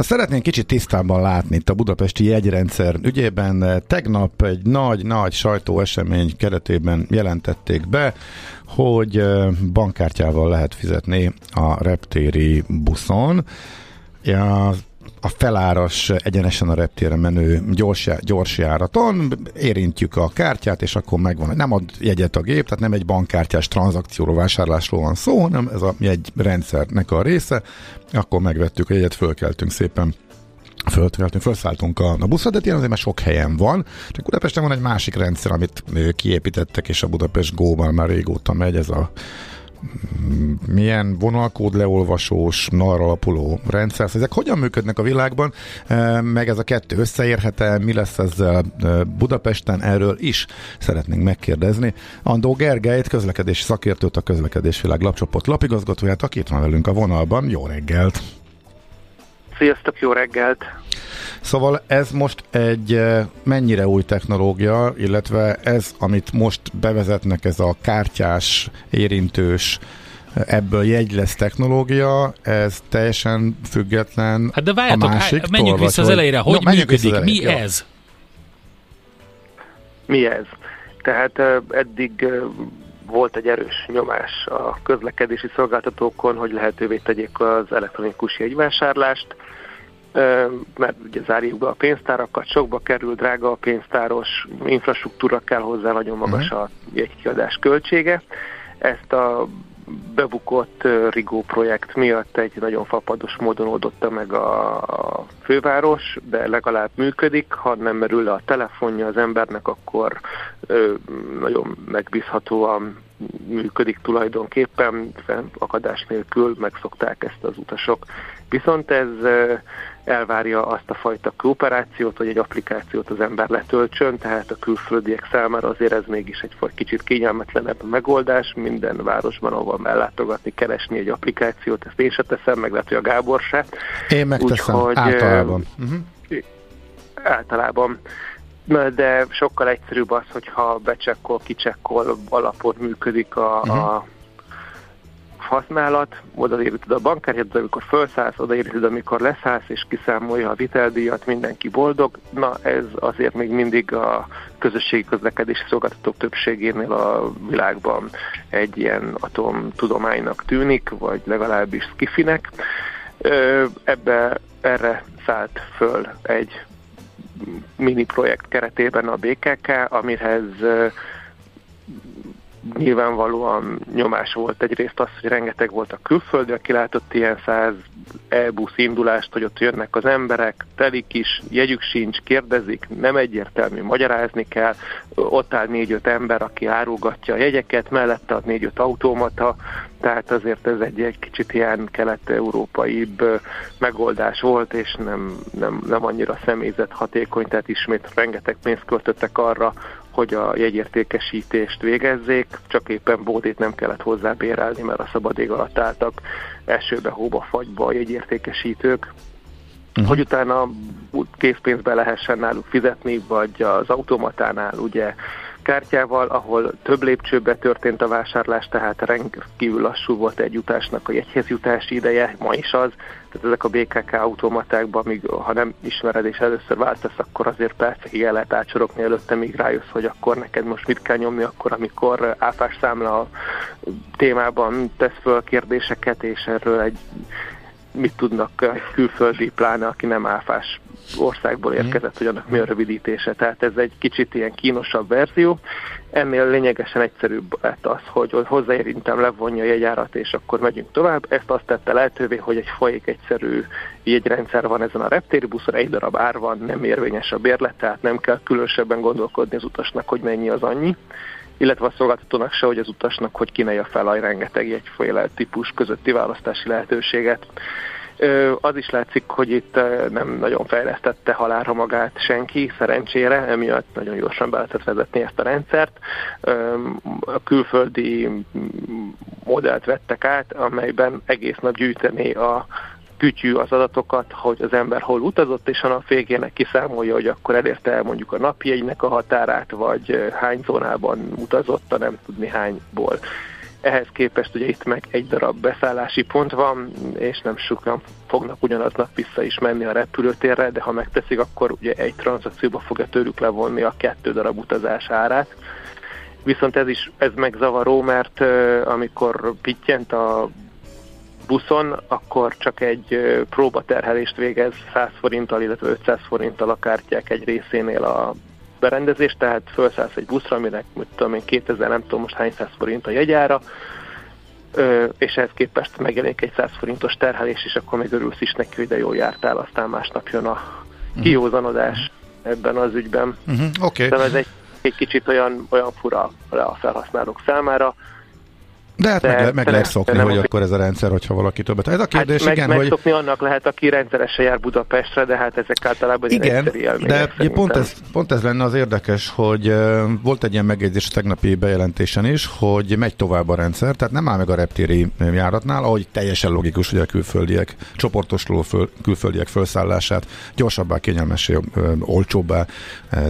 Na szeretnénk kicsit tisztában látni itt a budapesti jegyrendszer ügyében. Tegnap egy nagy-nagy sajtóesemény keretében jelentették be, hogy bankkártyával lehet fizetni a reptéri buszon. Ja, a feláras egyenesen a reptére menő gyors, gyors járaton, érintjük a kártyát, és akkor megvan. Nem ad jegyet a gép, tehát nem egy bankkártyás tranzakcióról, vásárlásról van szó, hanem ez a jegyrendszernek a része. Akkor megvettük a jegyet, fölkeltünk szépen föltöltünk, felszálltunk a, a buszra, de tényleg azért már sok helyen van. Csak Budapesten van egy másik rendszer, amit kiépítettek, és a Budapest Go-ban már régóta megy, ez a milyen vonalkód leolvasós, NAR alapuló rendszer, szóval ezek hogyan működnek a világban, meg ez a kettő összeérhet-e, mi lesz ezzel Budapesten, erről is szeretnénk megkérdezni. Andó Gergelyt, közlekedési szakértőt, a Közlekedésvilág lapcsoport lapigazgatóját, aki itt van velünk a vonalban. Jó reggelt! Sziasztok, jó reggelt! Szóval ez most egy eh, mennyire új technológia, illetve ez, amit most bevezetnek, ez a kártyás, érintős, eh, ebből jegy lesz technológia, ez teljesen független Hát de várjátok, a másiktól, menjünk vissza az elejére, hogy no, működik, mi Jó. ez? Mi ez? Tehát uh, eddig volt egy erős nyomás a közlekedési szolgáltatókon, hogy lehetővé tegyék az elektronikus jegyvásárlást, mert ugye zárjuk be a pénztárakat, sokba kerül, drága a pénztáros, infrastruktúra kell hozzá, nagyon magas uh-huh. a jegykiadás költsége. Ezt a bebukott Rigó projekt miatt egy nagyon fapados módon oldotta meg a, főváros, de legalább működik, ha nem merül le a telefonja az embernek, akkor nagyon megbízhatóan működik tulajdonképpen, akadás nélkül megszokták ezt az utasok. Viszont ez elvárja azt a fajta kooperációt, hogy egy applikációt az ember letöltsön, tehát a külföldiek számára azért ez mégis egy kicsit kényelmetlenebb megoldás, minden városban, ahol ellátogatni, keresni egy applikációt, ezt én se teszem, meg lehet, hogy a Gábor se. Én megteszem, Úgyhogy, általában. Uh-huh. Általában de sokkal egyszerűbb az, hogyha becsekkol, kicsekkol alapon működik a, uh-huh. a használat, odaéríted a bankkártyát, amikor felszállsz, odaéríted, amikor leszállsz, és kiszámolja a viteldíjat, mindenki boldog. Na, ez azért még mindig a közösségi közlekedési szolgáltatók többségénél a világban egy ilyen atomtudománynak tűnik, vagy legalábbis skifinek. Ebbe erre szállt föl egy mini projekt keretében a BKK, amihez nyilvánvalóan nyomás volt egyrészt az, hogy rengeteg volt a külföldi, aki látott ilyen száz e-busz indulást, hogy ott jönnek az emberek, telik is, jegyük sincs, kérdezik, nem egyértelmű, magyarázni kell, ott áll négy-öt ember, aki árulgatja a jegyeket, mellette ad négy-öt automata, tehát azért ez egy, egy kicsit ilyen kelet-európaibb megoldás volt, és nem, nem, nem annyira személyzet hatékony, tehát ismét rengeteg pénzt költöttek arra, hogy a jegyértékesítést végezzék, csak éppen bódét nem kellett hozzá bérelni, mert a szabad ég alatt álltak esőbe, hóba, fagyba a jegyértékesítők. Uh-huh. Hogy utána készpénzbe lehessen náluk fizetni, vagy az automatánál ugye kártyával, ahol több lépcsőbe történt a vásárlás, tehát rendkívül lassú volt egy utásnak a jegyhez jutási ideje, ma is az, tehát ezek a BKK automatákban, míg ha nem ismered és először váltasz, akkor azért percekig el lehet átsorogni előtte, míg rájössz, hogy akkor neked most mit kell nyomni, akkor amikor áfás számla témában tesz föl kérdéseket, és erről egy mit tudnak külföldi, pláne aki nem áfás országból érkezett, hogy annak mi a rövidítése. Tehát ez egy kicsit ilyen kínosabb verzió. Ennél lényegesen egyszerűbb lett az, hogy hozzáérintem levonja a jegyárat, és akkor megyünk tovább. Ezt azt tette lehetővé, hogy egy folyik egyszerű jegyrendszer van ezen a reptéri buszon, egy darab ár van, nem érvényes a bérlet, tehát nem kell különösebben gondolkodni az utasnak, hogy mennyi az annyi illetve a szolgáltatónak se, hogy az utasnak, hogy kínálja fel a rengeteg jegyféle típus közötti választási lehetőséget Az is látszik, hogy itt nem nagyon fejlesztette halálra magát senki, szerencsére, emiatt nagyon gyorsan be lehetett vezetni ezt a rendszert. A külföldi modellt vettek át, amelyben egész nap gyűjteni a kütyű az adatokat, hogy az ember hol utazott, és a nap végének kiszámolja, hogy akkor elérte el mondjuk a napjegynek a határát, vagy hány zónában utazott, a nem tudni hányból. Ehhez képest ugye itt meg egy darab beszállási pont van, és nem sokan fognak ugyanaznap vissza is menni a repülőtérre, de ha megteszik, akkor ugye egy tranzakcióba fogja tőlük levonni a kettő darab utazás árát. Viszont ez is ez megzavaró, mert amikor pittyent a buszon, akkor csak egy próbaterhelést végez 100 forinttal, illetve 500 forinttal a kártyák egy részénél a berendezés, tehát felszállsz egy buszra, aminek mit tudom én, 2000, nem tudom most hány száz forint a jegyára, és ehhez képest megjelenik egy 100 forintos terhelés, és akkor még örülsz is neki, hogy de jól jártál, aztán másnap jön a mhm. kiózanodás ebben az ügyben. Uh-huh. Okay. De ez egy, egy kicsit olyan, olyan fura a felhasználók számára. De hát de meg, meg lehet szokni, hogy akkor ez a rendszer, hogyha valaki többet. Ez a kérdés, hát igen, meg, hogy... Megszokni annak lehet, aki rendszeresen jár Budapestre, de hát ezek általában igen, de ugye pont ez, pont ez lenne az érdekes, hogy volt egy ilyen megjegyzés a tegnapi bejelentésen is, hogy megy tovább a rendszer, tehát nem áll meg a reptéri járatnál, ahogy teljesen logikus, hogy a külföldiek, csoportosuló föl, külföldiek felszállását gyorsabbá, kényelmesé, olcsóbbá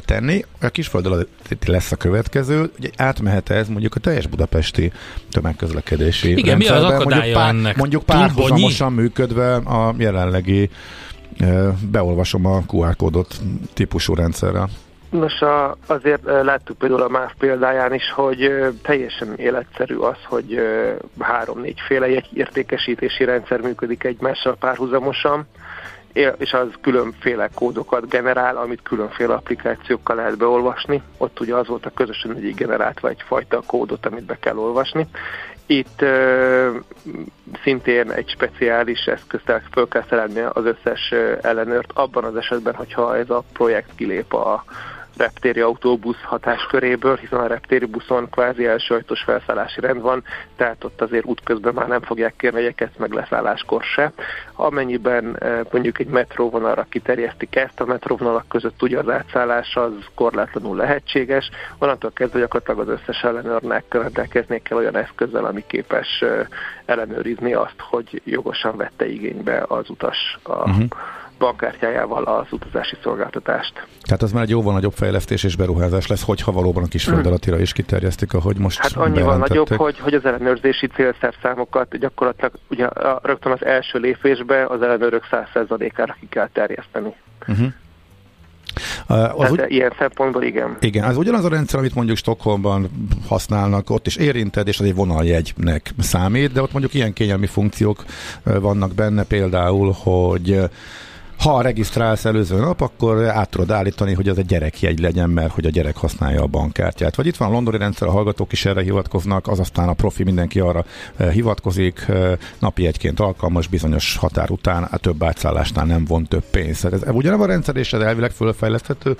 tenni. A kisföld lesz a következő, hogy átmehet ez mondjuk a teljes budapesti tömeg közlekedési Igen, mi az akadálya mondjuk pár, ennek? Mondjuk párhuzamosan működve a jelenlegi beolvasom a QR kódot típusú rendszerrel. Nos, a, azért láttuk például a MÁV példáján is, hogy teljesen életszerű az, hogy három-négy féle értékesítési rendszer működik egymással párhuzamosan, és az különféle kódokat generál, amit különféle applikációkkal lehet beolvasni. Ott ugye az volt a közösen egyik generáltva egyfajta kódot, amit be kell olvasni. Itt ö, szintén egy speciális eszköztel föl kell szerelni az összes ellenőrt abban az esetben, hogyha ez a projekt kilép a reptéri autóbusz hatásköréből, hiszen a reptéri buszon kvázi elsőajtos felszállási rend van, tehát ott azért útközben már nem fogják kérni jegyeket, meg leszálláskor se. Amennyiben eh, mondjuk egy metróvonalra kiterjesztik ezt, a metróvonalak között ugye az átszállás az korlátlanul lehetséges, onnantól kezdve gyakorlatilag az összes ellenőrnek rendelkeznie kell olyan eszközzel, ami képes eh, ellenőrizni azt, hogy jogosan vette igénybe az utas a uh-huh bankkártyájával az utazási szolgáltatást. Tehát az már egy jóval nagyobb fejlesztés és beruházás lesz, hogyha valóban a kis földalatira is kiterjesztik, ahogy most Hát annyival nagyobb, hogy, hogy az ellenőrzési célszerszámokat gyakorlatilag ugye rögtön az első lépésbe az ellenőrök 100%-ára ki kell terjeszteni. Uh-huh. Uh, az ugy... ilyen szempontból igen. Igen, az ugyanaz a rendszer, amit mondjuk Stockholmban használnak, ott is érinted, és az egy vonaljegynek számít, de ott mondjuk ilyen kényelmi funkciók vannak benne, például, hogy ha regisztrálsz előző nap, akkor át tudod állítani, hogy az egy gyerekjegy legyen, mert hogy a gyerek használja a bankkártyát. Vagy itt van a londoni rendszer, a hallgatók is erre hivatkoznak, az aztán a profi mindenki arra eh, hivatkozik, eh, napi egyként alkalmas, bizonyos határ után, a több átszállásnál nem von több pénzt. Ez ugyanaz a rendszer, és ez elvileg fölfejleszthető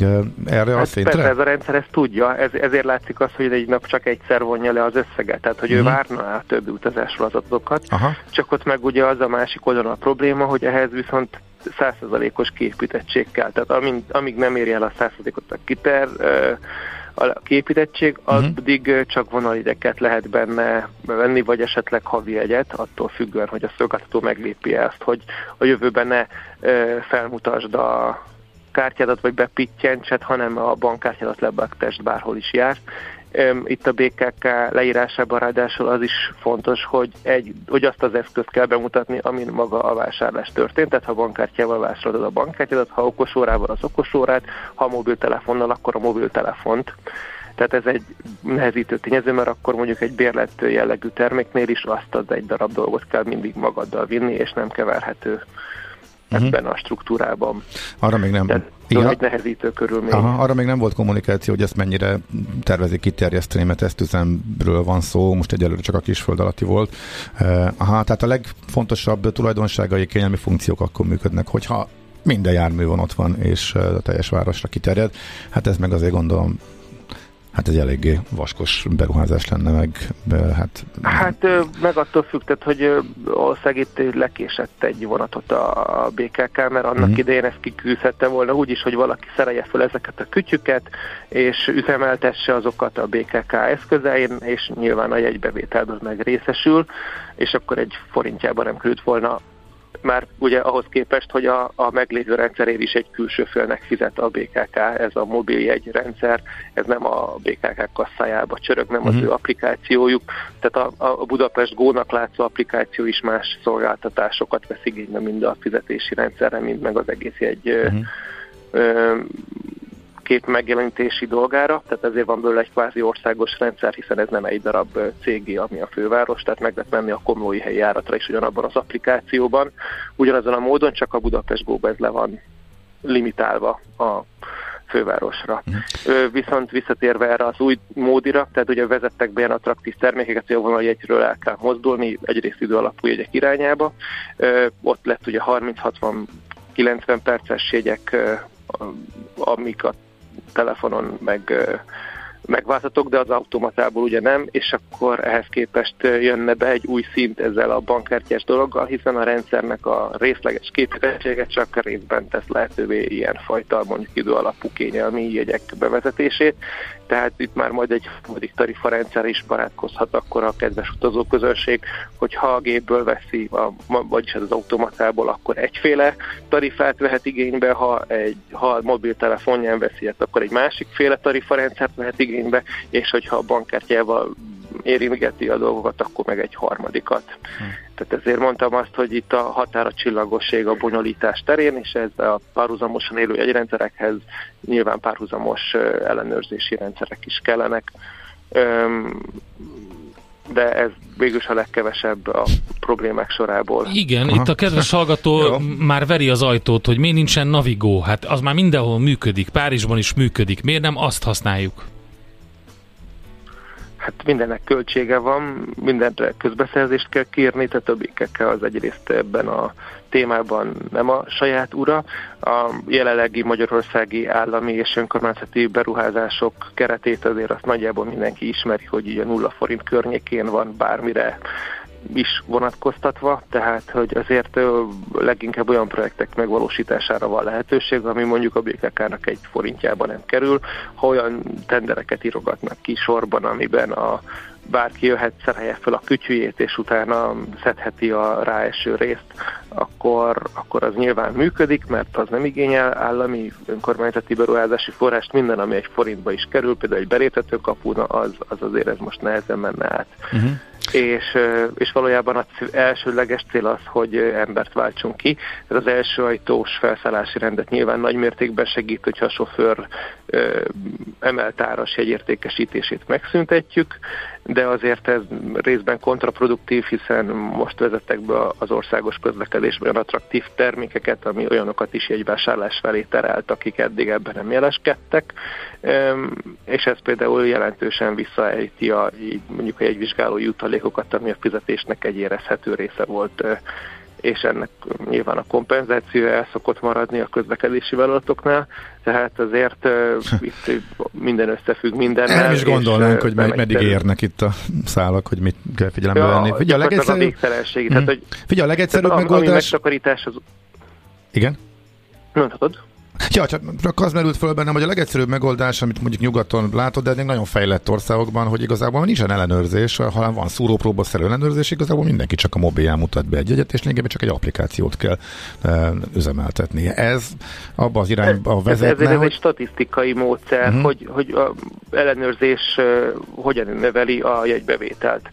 eh, erre hát a szintre? Persze, ez a rendszer ezt tudja, ez, ezért látszik az, hogy egy nap csak egyszer vonja le az összeget, tehát hogy uh-huh. ő mhm. várna a többi utazásról az adatokat, Aha. csak ott meg ugye az a másik oldalon a probléma, hogy ehhez viszont százszerzalékos képítettség kell. Tehát amíg, amíg nem érje el a százszerzalékot a kiter, a képítettség, mhm. addig uh-huh. csak vonalideket lehet benne venni, vagy esetleg havi egyet, attól függően, hogy a szolgáltató meglépi ezt, hogy a jövőben ne felmutasd a kártyádat, vagy bepittyentsed, hanem a bankkártyádat lebaktest bárhol is jár, itt a BKK leírásában ráadásul az is fontos, hogy, egy, hogy azt az eszközt kell bemutatni, amin maga a vásárlás történt. Tehát ha bankkártyával vásárolod a bankkártyádat, ha okosórával az okosórát, ha mobiltelefonnal, akkor a mobiltelefont. Tehát ez egy nehezítő tényező, mert akkor mondjuk egy bérlető jellegű terméknél is azt az egy darab dolgot kell mindig magaddal vinni, és nem keverhető uh-huh. ebben a struktúrában. Arra még nem. Tehát igen. egy nehezítő körülmény. Aha, arra még nem volt kommunikáció, hogy ezt mennyire tervezik kiterjeszteni, mert tesztüzemről van szó, most egyelőre csak a kisföld alatti volt. Aha, tehát a legfontosabb tulajdonságai, kényelmi funkciók akkor működnek, hogyha minden jármű van ott van, és a teljes városra kiterjed. Hát ez meg azért gondolom Hát egy eléggé vaskos beruházás lenne meg. Hát, hát meg attól függ, tehát, hogy ország itt lekésett egy vonatot a BKK, mert annak uh-huh. idején ezt kiküzdhette volna úgy is, hogy valaki szerelje fel ezeket a kütyüket, és üzemeltesse azokat a BKK eszközein, és nyilván a jegybevételből meg részesül, és akkor egy forintjában nem került volna már ugye ahhoz képest, hogy a, a meglévő rendszerér is egy külső félnek fizet a BKK, ez a mobil rendszer, ez nem a BKK kasszájába csörög, nem uh-huh. az mhm. ő applikációjuk, tehát a, a Budapest Gónak látszó applikáció is más szolgáltatásokat vesz igénybe mind a fizetési rendszerre, mind meg az egész egy uh-huh. ö, kép megjelenítési dolgára, tehát ezért van belőle egy kvázi országos rendszer, hiszen ez nem egy darab cégi, ami a főváros, tehát meg lehet menni a komlói helyi járatra is ugyanabban az applikációban. Ugyanazon a módon csak a Budapest Go ez le van limitálva a fővárosra. Uh-huh. Viszont visszatérve erre az új módira, tehát ugye vezettek be ilyen attraktív termékeket, hogy a vonal el kell mozdulni, egyrészt idő alapú jegyek irányába. Ott lett ugye 30-60 90 perces jegyek, amik a telefonon meg megváltatok, de az automatából ugye nem, és akkor ehhez képest jönne be egy új szint ezzel a bankkártyás dologgal, hiszen a rendszernek a részleges képessége csak részben tesz lehetővé ilyenfajta mondjuk idő alapú kényelmi jegyek bevezetését, tehát itt már majd egy harmadik tarifarendszer is barátkozhat akkor a kedves utazóközönség, hogy ha a gépből veszi, a, vagyis az automatából, akkor egyféle tarifát vehet igénybe, ha egy ha a mobiltelefonján veszi, hát akkor egy másikféle tarifarendszert vehet igénybe, és hogyha a bankkártyával érintgeti a dolgokat, akkor meg egy harmadikat. Hm. Tehát ezért mondtam azt, hogy itt a határa csillagosség a bonyolítás terén, és ez a párhuzamosan élő jegyrendszerekhez nyilván párhuzamos ellenőrzési rendszerek is kellenek. De ez végül a legkevesebb a problémák sorából. Igen, Aha. itt a kedves hallgató már veri az ajtót, hogy miért nincsen Navigo. Hát az már mindenhol működik, Párizsban is működik. Miért nem azt használjuk? Hát mindennek költsége van, mindenre közbeszerzést kell kérni, tehát a békekkel az egyrészt ebben a témában nem a saját ura. A jelenlegi magyarországi állami és önkormányzati beruházások keretét azért azt nagyjából mindenki ismeri, hogy ugye nulla forint környékén van bármire is vonatkoztatva, tehát hogy azért leginkább olyan projektek megvalósítására van lehetőség, ami mondjuk a BKK-nak egy forintjában nem kerül. Ha olyan tendereket írogatnak ki sorban, amiben a bárki jöhet, szerelje fel a kütyüjét, és utána szedheti a ráeső részt, akkor, akkor az nyilván működik, mert az nem igényel állami önkormányzati beruházási forrást, minden, ami egy forintba is kerül, például egy beléptető kapuna, az, az azért ez most nehezen menne át. Uh-huh és, és valójában az elsőleges cél az, hogy embert váltsunk ki. Ez az első ajtós felszállási rendet nyilván nagy mértékben segít, hogyha a sofőr emeltáras jegyértékesítését megszüntetjük, de azért ez részben kontraproduktív, hiszen most vezettek be az országos közlekedésben olyan attraktív termékeket, ami olyanokat is jegyvásárlás felé terelt, akik eddig ebben nem jeleskedtek, és ez például jelentősen visszaejti a, mondjuk a jegyvizsgáló jutalékokat, ami a fizetésnek egy érezhető része volt és ennek nyilván a kompenzáció el szokott maradni a közlekedési vállalatoknál, tehát azért uh, itt minden összefügg minden. Nem is gondolnánk, hogy med- meddig érnek itt a szálak, hogy mit kell figyelembe ja, venni. Figyelj, a legegyszerűbb... A mm. tehát, hogy, Figyelj, a legegyszerűbb megoldás... Ami megtakarítás az... Igen? Mondhatod? Ja, csak az merült föl bennem, hogy a legegyszerűbb megoldás, amit mondjuk nyugaton látod, de még nagyon fejlett országokban, hogy igazából nincsen ellenőrzés, ha van szúrópróba szerű ellenőrzés, igazából mindenki csak a mobilján mutat be egy jegyet, és lényegében csak egy applikációt kell e, üzemeltetni. Ez abba az irányba vezetne, ez, ez hogy... egy statisztikai módszer, uh-huh. hogy, hogy a ellenőrzés uh, hogyan növeli a jegybevételt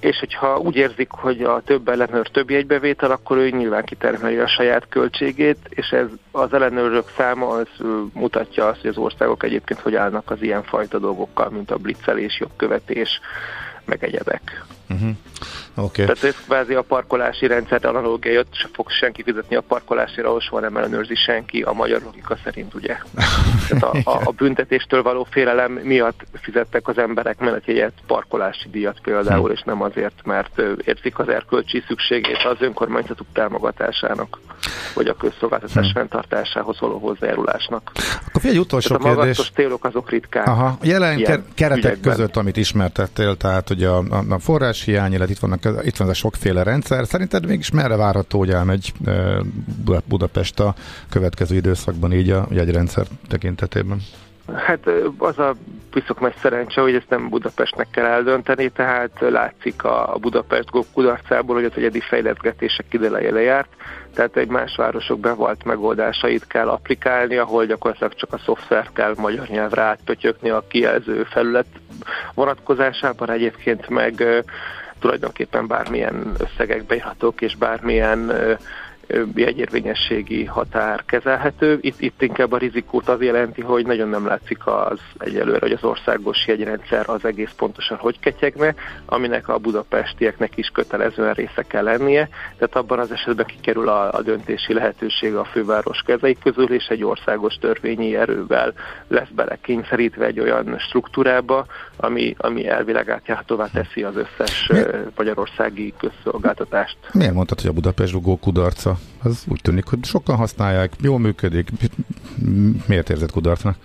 és hogyha úgy érzik, hogy a több ellenőr több jegybevétel, akkor ő nyilván kitermeli a saját költségét, és ez az ellenőrök száma az mutatja azt, hogy az országok egyébként hogy állnak az ilyen fajta dolgokkal, mint a blitzelés, jogkövetés, meg egyebek. Uh-huh. Okay. Tehát ez kvázi a parkolási rendszer analógia, ott se fog senki fizetni a parkolásra, ahol soha nem ellenőrzi senki, a magyar logika szerint ugye. Tehát a, a, a büntetéstől való félelem miatt fizettek az emberek menetjegyet parkolási díjat például, és nem azért, mert érzik az erkölcsi szükségét az önkormányzatuk támogatásának, vagy a közszolgáltatás hm. fenntartásához való hozzájárulásnak. Akkor figyelj, utolsó tehát a kérdés. célok azok ritkák. Aha. Jelen keretek ügyekben. között, amit ismertettél, tehát ugye a, a, a forráshiány, illetve itt, vannak, itt van ez a sokféle rendszer. Szerinted mégis merre várható, hogy elmegy Budapest a következő időszakban így a jegyrendszer tekintetében? Hát az a piszok nagy szerencse, hogy ezt nem Budapestnek kell eldönteni, tehát látszik a Budapest Go kudarcából, hogy az egyedi fejleszgetések ideleje lejárt, tehát egy más városok bevált megoldásait kell applikálni, ahol gyakorlatilag csak a szoftver kell magyar nyelvre átpötyökni a kijelző felület vonatkozásában, egyébként meg tulajdonképpen bármilyen összegek beírhatók, és bármilyen jegyérvényességi határ kezelhető. Itt, itt inkább a rizikót az jelenti, hogy nagyon nem látszik az egyelőre, hogy az országos jegyrendszer az egész pontosan hogy ketyegne, aminek a budapestieknek is kötelezően része kell lennie, tehát abban az esetben kikerül a, a döntési lehetőség a főváros kezei közül, és egy országos törvényi erővel lesz bele kényszerítve egy olyan struktúrába, ami, ami elvileg átjárhatóvá teszi az összes Mi? magyarországi közszolgáltatást. Miért mondtad, hogy a Budapest rugó kudarca? Az úgy tűnik, hogy sokan használják, jól működik. Miért érzed kudarcnak?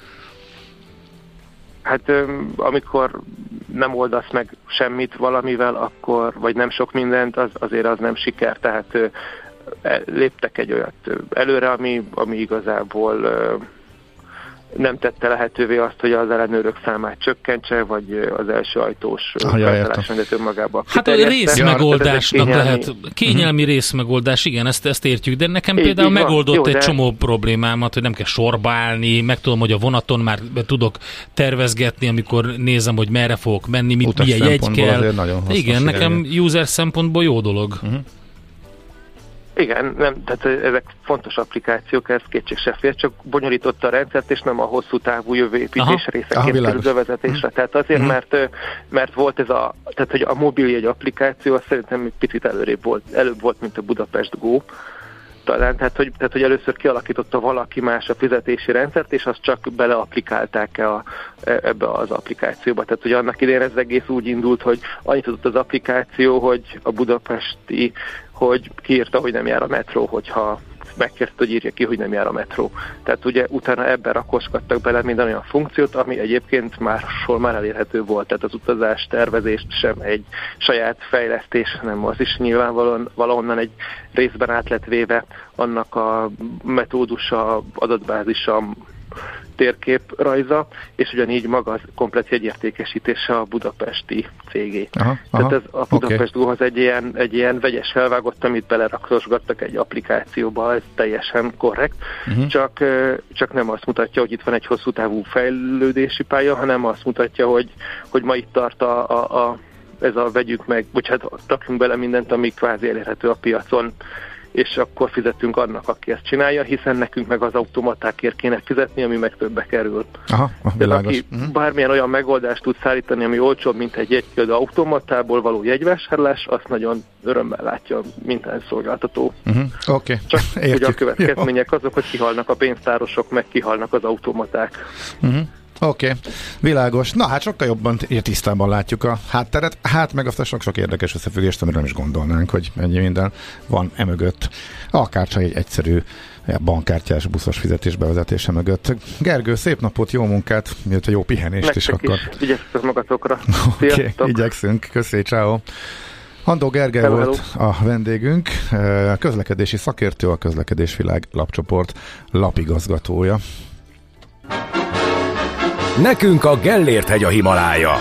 Hát amikor nem oldasz meg semmit valamivel, akkor, vagy nem sok mindent, az, azért az nem siker. Tehát e, léptek egy olyat előre, ami, ami igazából nem tette lehetővé azt, hogy az ellenőrök számát csökkentse, vagy az első ajtós felszállásrendet önmagába. Hát a részmegoldásnak kényelmi... lehet, kényelmi uh-huh. részmegoldás, igen, ezt, ezt értjük, de nekem így, például így megoldott Jó, egy de... csomó problémámat, hogy nem kell sorba állni, meg tudom, hogy a vonaton már tudok tervezgetni, amikor nézem, hogy merre fogok menni, mit, milyen jegy kell. Igen, nekem user szempontból jó dolog. Uh-huh. Igen, nem, tehát ezek fontos applikációk, ez kétség se fér, csak bonyolította a rendszert, és nem a hosszú távú jövőépítés részeként kerül bevezetésre. Tehát azért, uh-huh. mert, mert volt ez a, tehát hogy a mobil egy applikáció, az szerintem egy picit előrébb volt, előbb volt, mint a Budapest Go, talán, tehát hogy, tehát hogy először kialakította valaki más a fizetési rendszert, és azt csak beleaplikálták -e a, ebbe az applikációba. Tehát hogy annak idején ez egész úgy indult, hogy annyit tudott az applikáció, hogy a budapesti hogy kiírta, hogy nem jár a metró, hogyha megkérte, hogy írja ki, hogy nem jár a metró. Tehát ugye utána ebben rakoskadtak bele minden olyan funkciót, ami egyébként máshol már elérhető volt. Tehát az utazás tervezést sem egy saját fejlesztés, hanem az is nyilvánvalóan valahonnan egy részben át véve annak a metódusa, adatbázisa, térkép rajza, és ugyanígy maga az komplet jegyértékesítése a budapesti cégé. Aha, Tehát ez a Budapest okay. az egy ilyen, egy ilyen vegyes felvágott, amit belerakosgattak egy applikációba, ez teljesen korrekt, uh-huh. csak, csak nem azt mutatja, hogy itt van egy hosszú távú fejlődési pálya, hanem azt mutatja, hogy, hogy ma itt tart a, a, a ez a vegyük meg, bocsánat, takjunk bele mindent, ami kvázi elérhető a piacon és akkor fizetünk annak, aki ezt csinálja, hiszen nekünk meg az automatákért kéne fizetni, ami meg többe kerül. Aha, De aki uh-huh. bármilyen olyan megoldást tud szállítani, ami olcsóbb, mint egy jegykiadó automatából való jegyvásárlás, azt nagyon örömmel látja minden szolgáltató. Uh-huh. Okay. Csak Értjük. ugye a következmények azok, hogy kihalnak a pénztárosok, meg kihalnak az automaták. Uh-huh. Oké, okay. világos. Na hát sokkal jobban tisztában látjuk a hátteret, hát meg azt a sok-sok érdekes összefüggést, amiről nem is gondolnánk, hogy ennyi minden van emögött. Akár csak egy egyszerű bankkártyás buszos fizetés bevezetése mögött. Gergő, szép napot, jó munkát, illetve jó pihenést Nektek is akkor. Is. magatokra. Oké, okay, igyekszünk. Köszi, ciao. Handó Gergely hello, volt hello. a vendégünk, közlekedési szakértő, a Közlekedésvilág lapcsoport lapigazgatója. Nekünk a Gellért hegy a Himalája.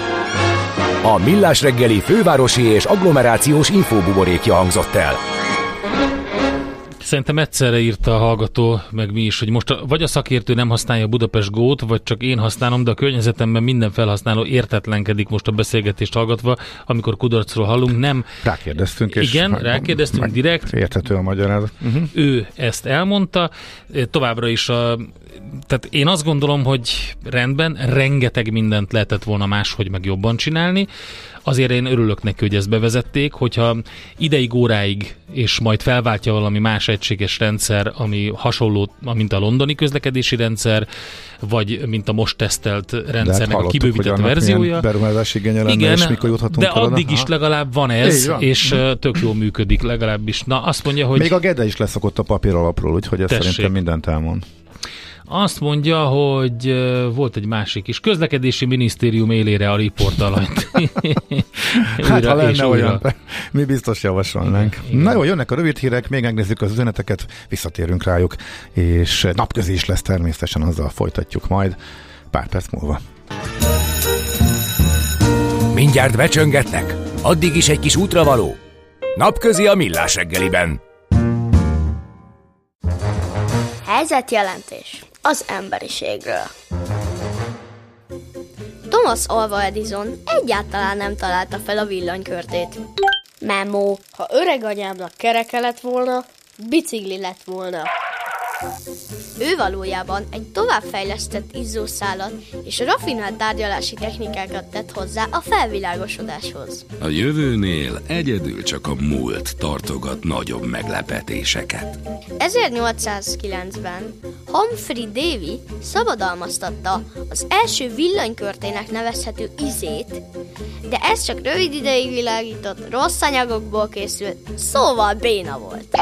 A Millás reggeli fővárosi és agglomerációs infóbuborékja hangzott el. Szerintem egyszerre írta a hallgató, meg mi is, hogy most a, vagy a szakértő nem használja a Budapest Go-t, vagy csak én használom, de a környezetemben minden felhasználó értetlenkedik most a beszélgetést hallgatva, amikor kudarcról hallunk, nem. Rákérdeztünk, és Igen, rákérdeztünk direkt. Érthető a magyarázat. Uh-huh. Ő ezt elmondta, továbbra is a tehát én azt gondolom, hogy rendben, rengeteg mindent lehetett volna máshogy meg jobban csinálni. Azért én örülök neki, hogy ezt bevezették, hogyha ideig, óráig, és majd felváltja valami más egységes rendszer, ami hasonló, mint a londoni közlekedési rendszer, vagy mint a most tesztelt rendszernek hát a kibővített verziója. Beruházási lenne, Igen, és mikor juthatunk de addig is legalább van ez, van. és tök jól működik legalábbis. Na, azt mondja, hogy... Még a Gede is leszokott a papír alapról, úgyhogy ez Tessék. szerintem mindent elmond. Azt mondja, hogy volt egy másik is. Közlekedési minisztérium élére a riportalajt. hát, ha lenne olyan, mi biztos javasolnánk. Igen. Na jó, jönnek a rövid hírek, még megnézzük az üzeneteket, visszatérünk rájuk, és napközi is lesz természetesen, azzal folytatjuk majd pár perc múlva. Mindjárt becsöngetnek, addig is egy kis útravaló. Napközi a millás reggeliben. Helyzetjelentés az emberiségről. Thomas Alva Edison egyáltalán nem találta fel a villanykörtét. Memo, ha öreg anyámnak kereke lett volna, bicikli lett volna. Ő valójában egy továbbfejlesztett izzószálat és rafinált tárgyalási technikákat tett hozzá a felvilágosodáshoz. A jövőnél egyedül csak a múlt tartogat nagyobb meglepetéseket. 1809-ben Humphrey Davy szabadalmaztatta az első villanykörtének nevezhető izét, de ez csak rövid ideig világított, rossz anyagokból készült, szóval béna volt.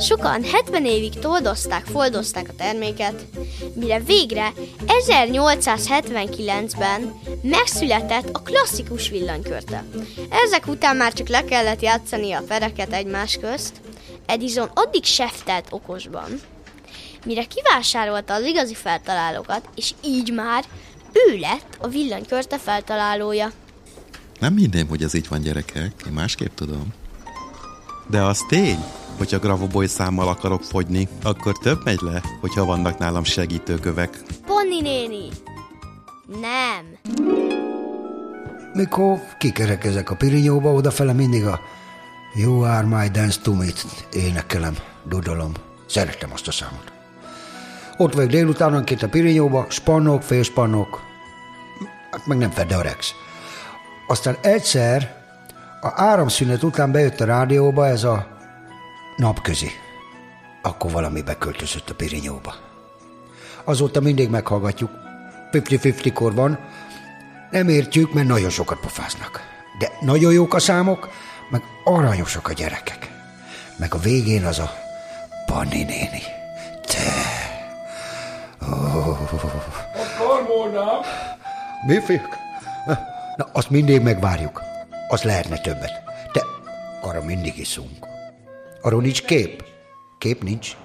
Sokan 70 évig toldozták, foldozták a terméket, mire végre 1879-ben megszületett a klasszikus villanykörte. Ezek után már csak le kellett játszani a pereket egymás közt, Edison addig seftelt okosban, mire kivásárolta az igazi feltalálókat, és így már ő lett a villanykörte feltalálója. Nem hinném, hogy ez így van, gyerekek. Én másképp tudom. De az tény, hogyha Gravoboy számmal akarok fogyni, akkor több megy le, hogyha vannak nálam segítőkövek. Ponni néni! Nem! Mikor kikerekezek a pirinyóba, odafele mindig a You are my dance to me énekelem, dudolom. Szeretem azt a számot. Ott vagy délutánonként a pirinyóba, spannok, félspannok, hát meg nem fedde a Rex. Aztán egyszer a áramszünet után bejött a rádióba ez a napközi. Akkor valami beköltözött a Pirinyóba. Azóta mindig meghallgatjuk. 50-50 van. Nem értjük, mert nagyon sokat pofáznak. De nagyon jók a számok, meg aranyosak a gyerekek. Meg a végén az a Panni néni. Te. Oh. A Mi fiúk? Na, azt mindig megvárjuk. Az lehetne többet. De arra mindig iszunk. Arról nincs kép. Kép nincs.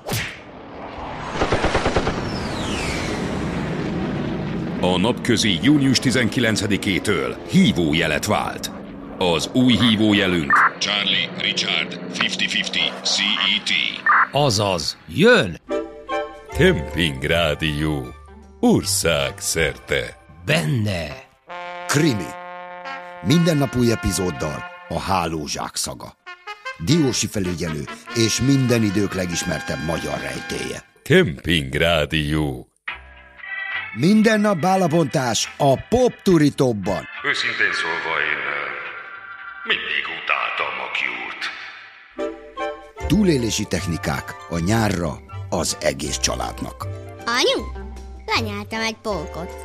A napközi június 19-től hívójelet vált. Az új hívójelünk Charlie Richard 5050 CET. Azaz, jön! Kemping Rádió. Ország szerte. Benne. Krimi. Minden nap új epizóddal a Hálózsák szaga. Diósi felügyelő és minden idők legismertebb magyar rejtéje. Kemping Rádió. Minden nap bálabontás a Pop Tubban. Őszintén szólva én mindig utáltam a Cure-t. Túlélési technikák a nyárra az egész családnak. Anyu, lenyeltem egy polkot.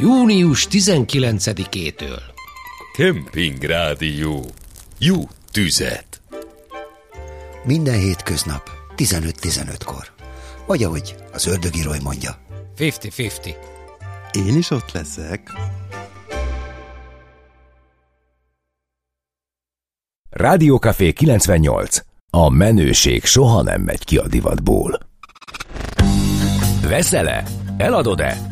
Június 19-től. Kemping Rádió. Jó tüzet. Minden hétköznap 15-15-kor. Vagy ahogy az ördögírói mondja. 50-50. Én is ott leszek. Rádiókafé 98. A menőség soha nem megy ki a divatból. Veszele? Eladod-e?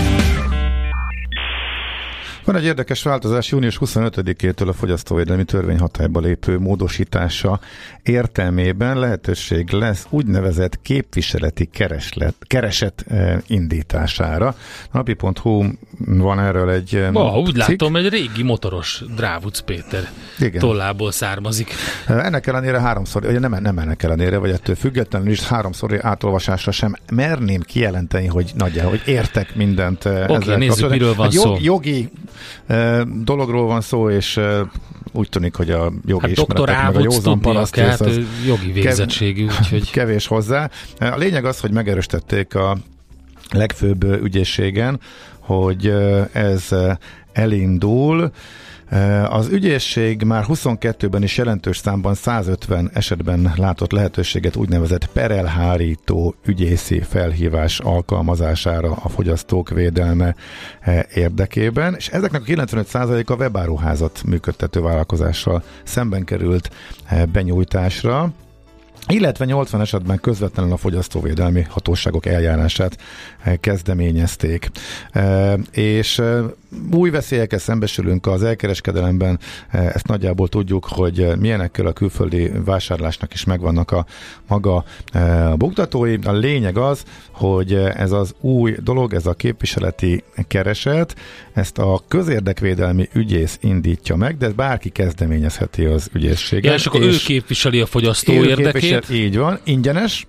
Van egy érdekes változás, június 25-től a fogyasztóvédelmi törvény hatályba lépő módosítása értelmében lehetőség lesz úgynevezett képviseleti kereslet, kereset eh, indítására. Napi.hu van erről egy eh, Ba, Úgy cikk. látom, egy régi motoros Drávuc Péter Igen. tollából származik. Eh, ennek ellenére háromszor, vagy nem, nem ennek ellenére, vagy ettől függetlenül is háromszor átolvasásra sem merném kijelenteni, hogy nagyjából, hogy értek mindent Oké, okay, nézzük, miről van jog, szó. Jogi dologról van szó, és úgy tűnik, hogy a jogi hát ismeretek meg a józan paraszt hát jogi végzettségű, úgyhogy... Kevés hozzá. A lényeg az, hogy megerősítették a legfőbb ügyészségen, hogy ez elindul, az ügyészség már 22-ben is jelentős számban 150 esetben látott lehetőséget úgynevezett perelhárító ügyészi felhívás alkalmazására a fogyasztók védelme eh, érdekében, és ezeknek a 95%-a webáruházat működtető vállalkozással szemben került eh, benyújtásra illetve 80 esetben közvetlenül a fogyasztóvédelmi hatóságok eljárását eh, kezdeményezték. És új veszélyekkel szembesülünk az elkereskedelemben, ezt nagyjából tudjuk, hogy milyenekkel a külföldi vásárlásnak is megvannak a maga a buktatói. A lényeg az, hogy ez az új dolog, ez a képviseleti kereset, ezt a közérdekvédelmi ügyész indítja meg, de bárki kezdeményezheti az ügyészséget. Ja, és akkor és ő képviseli a fogyasztó érdekét? Így van, ingyenes.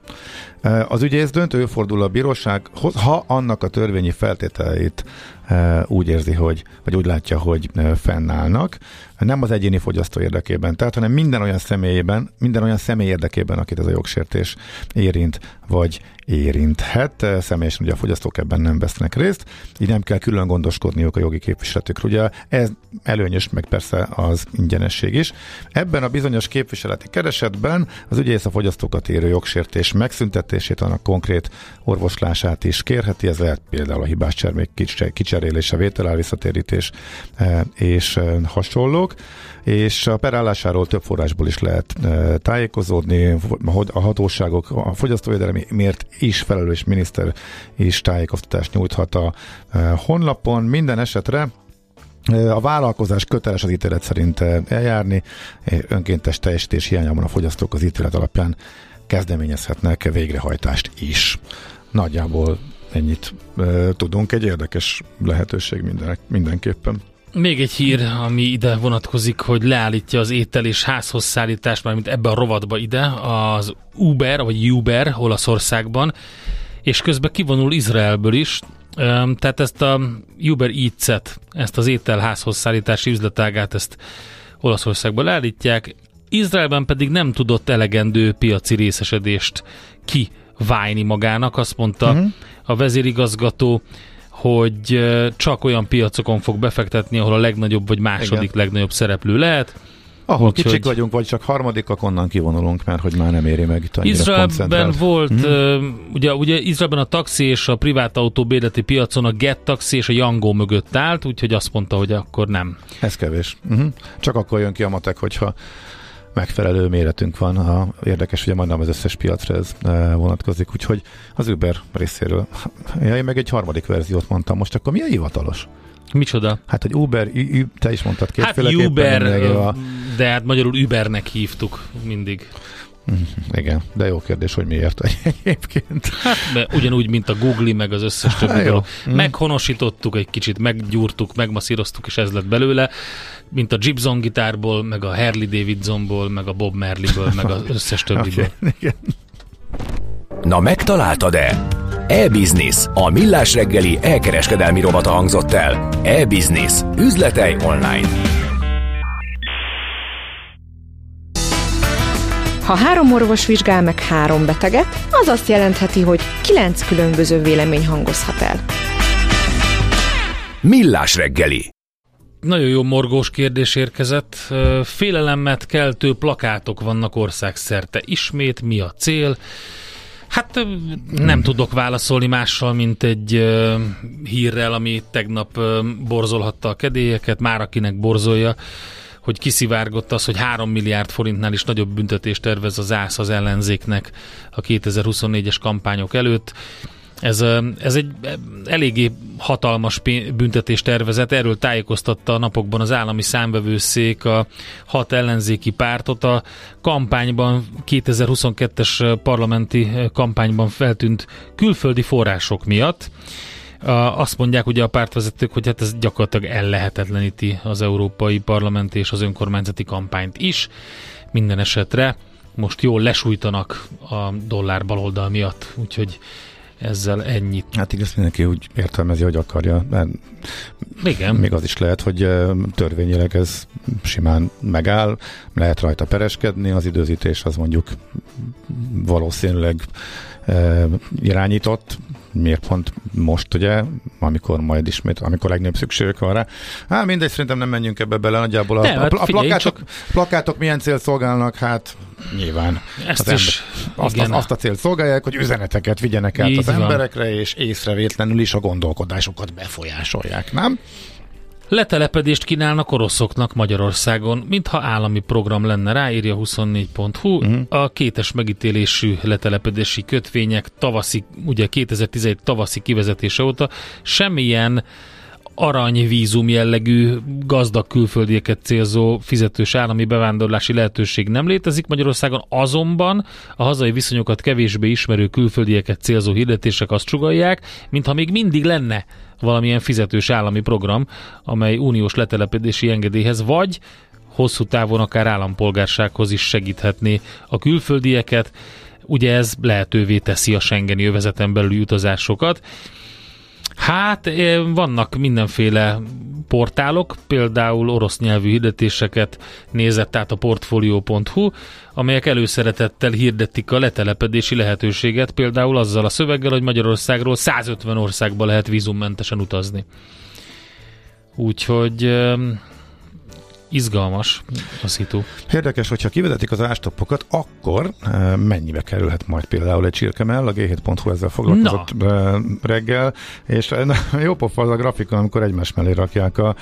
Az ügyész döntő fordul a bírósághoz, ha annak a törvényi feltételeit úgy érzi, hogy, vagy úgy látja, hogy fennállnak nem az egyéni fogyasztó érdekében, tehát, hanem minden olyan személyében, minden olyan személy érdekében, akit ez a jogsértés érint, vagy érinthet. Személyesen ugye a fogyasztók ebben nem vesznek részt, így nem kell külön gondoskodniuk a jogi képviseletükről. Ugye ez előnyös, meg persze az ingyenesség is. Ebben a bizonyos képviseleti keresetben az ügyész a fogyasztókat érő jogsértés megszüntetését, annak konkrét orvoslását is kérheti, ez lehet például a hibás termék kicserélése, vételár visszatérítés eh, és eh, hasonlók és a perállásáról több forrásból is lehet e, tájékozódni, a hatóságok, a fogyasztóvédelemi miért is felelős miniszter is tájékoztatást nyújthat a e, honlapon. Minden esetre e, a vállalkozás köteles az ítélet szerint eljárni, önkéntes teljesítés hiányában a fogyasztók az ítélet alapján kezdeményezhetnek végrehajtást is. Nagyjából ennyit tudunk, egy érdekes lehetőség minden, mindenképpen. Még egy hír, ami ide vonatkozik, hogy leállítja az étel és házhoz szállítást, mint ebbe a rovatba ide, az Uber, vagy Uber Olaszországban, és közben kivonul Izraelből is, tehát ezt a Uber Eats-et, ezt az étel házhoz szállítási üzletágát, ezt Olaszországban leállítják, Izraelben pedig nem tudott elegendő piaci részesedést kiválni magának, azt mondta uh-huh. a vezérigazgató, hogy csak olyan piacokon fog befektetni, ahol a legnagyobb vagy második Igen. legnagyobb szereplő lehet. Ahol Úgy, kicsik hogy... vagyunk, vagy csak harmadikak, onnan kivonulunk, mert hogy már nem éri meg itt Izraelben volt, uh, ugye, ugye Izraelben a taxi és a privát autó bérleti piacon a Get Taxi és a Yango mögött állt, úgyhogy azt mondta, hogy akkor nem. Ez kevés. Uh-huh. Csak akkor jön ki a matek, hogyha megfelelő méretünk van. A, érdekes, hogy majdnem az összes piacra ez e, vonatkozik, úgyhogy az Uber részéről. Ja, én meg egy harmadik verziót mondtam, most akkor mi a hivatalos? Micsoda? Hát, hogy Uber, te is mondtad két Hát Uber, a... de hát magyarul Ubernek hívtuk mindig. Mhm, igen, de jó kérdés, hogy miért egyébként. Hát, mert ugyanúgy, mint a Google, meg az összes többi hát, dolog. Mhm. Meghonosítottuk egy kicsit, meggyúrtuk, megmasszíroztuk, és ez lett belőle mint a Gibson gitárból, meg a Harley Davidsonból, meg a Bob Marleyből, meg az összes többiből. Okay, Na megtaláltad-e? E-Business, a millás reggeli elkereskedelmi robata hangzott el. E-Business, üzletei online. Ha három orvos vizsgál meg három beteget, az azt jelentheti, hogy kilenc különböző vélemény hangozhat el. Millás reggeli nagyon jó morgós kérdés érkezett. Félelemet keltő plakátok vannak országszerte. Ismét mi a cél? Hát nem hmm. tudok válaszolni mással, mint egy uh, hírrel, ami tegnap uh, borzolhatta a kedélyeket, már akinek borzolja, hogy kiszivárgott az, hogy 3 milliárd forintnál is nagyobb büntetést tervez az ÁSZ az ellenzéknek a 2024-es kampányok előtt. Ez, ez egy eléggé hatalmas büntetés tervezet, erről tájékoztatta a napokban az állami számbevőszék a hat ellenzéki pártot. A kampányban, 2022-es parlamenti kampányban feltűnt külföldi források miatt. Azt mondják ugye a pártvezetők, hogy hát ez gyakorlatilag ellehetetleníti az európai parlament és az önkormányzati kampányt is. Minden esetre most jól lesújtanak a dollár baloldal miatt, úgyhogy ezzel ennyit. Hát igaz, mindenki úgy értelmezi, hogy akarja. Mert Igen. Még az is lehet, hogy törvényileg ez simán megáll, lehet rajta pereskedni, az időzítés az mondjuk valószínűleg irányított, miért pont most, ugye, amikor majd ismét, amikor legnagyobb szükségük van rá. Hát mindegy, szerintem nem menjünk ebbe bele, nagyjából a, hát a, a plakátok, csak... plakátok milyen cél szolgálnak, hát nyilván. Ezt az is, ember, azt, igen. azt a célt szolgálják, hogy üzeneteket vigyenek át Így az van. emberekre, és észrevétlenül is a gondolkodásukat befolyásolják, nem? Letelepedést kínálnak oroszoknak Magyarországon, mintha állami program lenne, ráírja 24.hu. Uh-huh. Mhm. A kétes megítélésű letelepedési kötvények tavaszi, ugye 2011 tavaszi kivezetése óta semmilyen aranyvízum jellegű gazdag külföldieket célzó fizetős állami bevándorlási lehetőség nem létezik Magyarországon, azonban a hazai viszonyokat kevésbé ismerő külföldieket célzó hirdetések azt sugalják, mintha még mindig lenne valamilyen fizetős állami program, amely uniós letelepedési engedélyhez vagy hosszú távon akár állampolgársághoz is segíthetné a külföldieket. Ugye ez lehetővé teszi a Schengeni övezeten belüli utazásokat. Hát vannak mindenféle portálok, például orosz nyelvű hirdetéseket nézett át a portfolio.hu, amelyek előszeretettel hirdetik a letelepedési lehetőséget, például azzal a szöveggel, hogy Magyarországról 150 országba lehet vízummentesen utazni. Úgyhogy izgalmas a szitu. Érdekes, hogyha kivezetik az ástoppokat, akkor e, mennyibe kerülhet majd például egy csirkemell, a g7.hu ezzel foglalkozott Na. reggel, és e, jó pofa az a grafikon, amikor egymás mellé rakják a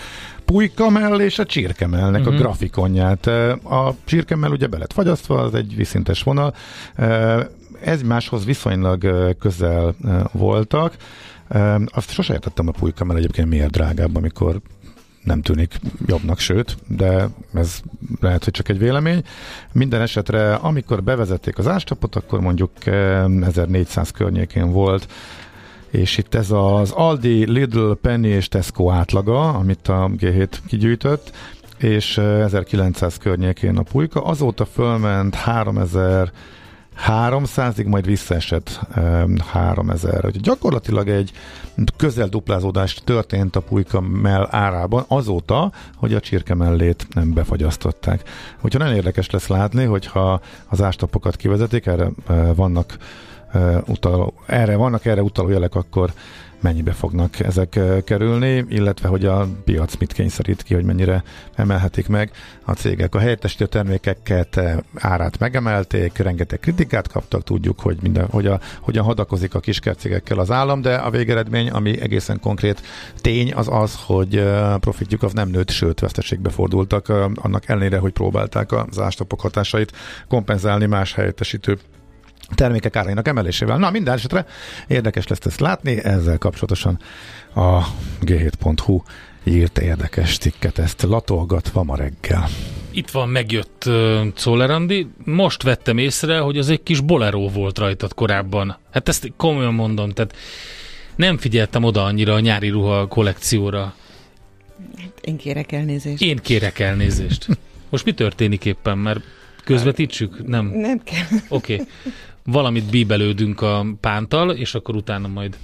pulykamell és a csirkemellnek uh-huh. a mhm. grafikonját. A csirkemell ugye belet fagyasztva, az egy viszintes vonal, egymáshoz viszonylag közel voltak. Azt sose értettem a pulykamell egyébként miért drágább, amikor nem tűnik jobbnak, sőt, de ez lehet, hogy csak egy vélemény. Minden esetre, amikor bevezették az ástapot, akkor mondjuk 1400 eh, környékén volt, és itt ez az Aldi, Lidl, Penny és Tesco átlaga, amit a G7 kigyűjtött, és 1900 eh, környékén a pulyka, azóta fölment 3000 300-ig, majd visszaesett 3000 Hogy gyakorlatilag egy közel duplázódás történt a pulyka mell árában azóta, hogy a csirke mellét nem befagyasztották. Hogyha nagyon érdekes lesz látni, hogyha az ástapokat kivezetik, erre vannak utaló, erre vannak erre utaló jelek, akkor mennyibe fognak ezek kerülni, illetve hogy a piac mit kényszerít ki, hogy mennyire emelhetik meg a cégek. A helyettesítő termékeket árát megemelték, rengeteg kritikát kaptak, tudjuk, hogy minden, hogy a, hogyan hadakozik a kiskercégekkel az állam, de a végeredmény, ami egészen konkrét tény, az az, hogy profitjuk az nem nőtt, sőt veszteségbe fordultak, annak ellenére, hogy próbálták az ástapok hatásait kompenzálni más helyettesítő termékek árainak emelésével. Na, minden esetre érdekes lesz ezt látni, ezzel kapcsolatosan a g7.hu írt érdekes cikket, ezt latolgatva ma reggel. Itt van, megjött uh, Czollerandi. Most vettem észre, hogy az egy kis bolero volt rajtad korábban. Hát ezt komolyan mondom, tehát nem figyeltem oda annyira a nyári ruha kollekcióra. Én kérek elnézést. Én kérek elnézést. Most mi történik éppen, mert közvetítsük? Nem. Nem kell. Oké. Okay valamit bíbelődünk a pántal, és akkor utána majd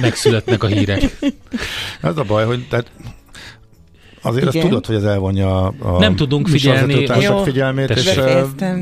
megszületnek a hírek. Ez a baj, hogy tehát Azért Igen. azt tudod, hogy ez elvonja a Nem tudunk figyelni. Jó, figyelmét, és uh,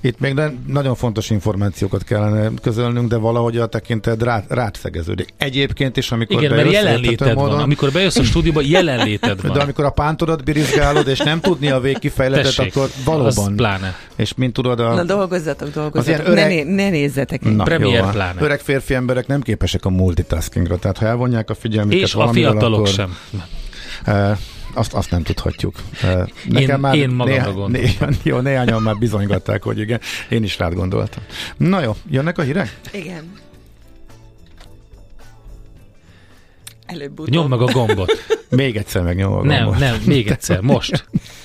itt még nem, nagyon fontos információkat kellene közölnünk, de valahogy a tekinted rá, rátszegeződik. Egyébként is, amikor Igen, mert jelenléted módon, van. Amikor bejössz a stúdióba, jelenléted van. De amikor a pántodat birizgálod, és nem tudni a végkifejletet, akkor valóban. pláne. És mint tudod, a, Na dolgozzatok, dolgozzatok. Öreg... Ne, ne nézzetek. Na, Premier pláne. Öreg férfi emberek nem képesek a multitaskingra, tehát ha elvonják a figyelmüket És a fiatalok akkor, sem. Uh, azt, azt nem tudhatjuk. Nekem én, már én magamra néha. Néha, jó, néhányan már bizonygatták, hogy igen. Én is rád gondoltam. Na jó, jönnek a hírek? Igen. Előbb-utóbb. Nyomd meg a gombot. Még egyszer megnyom a gombot. Nem, nem, még egyszer, most.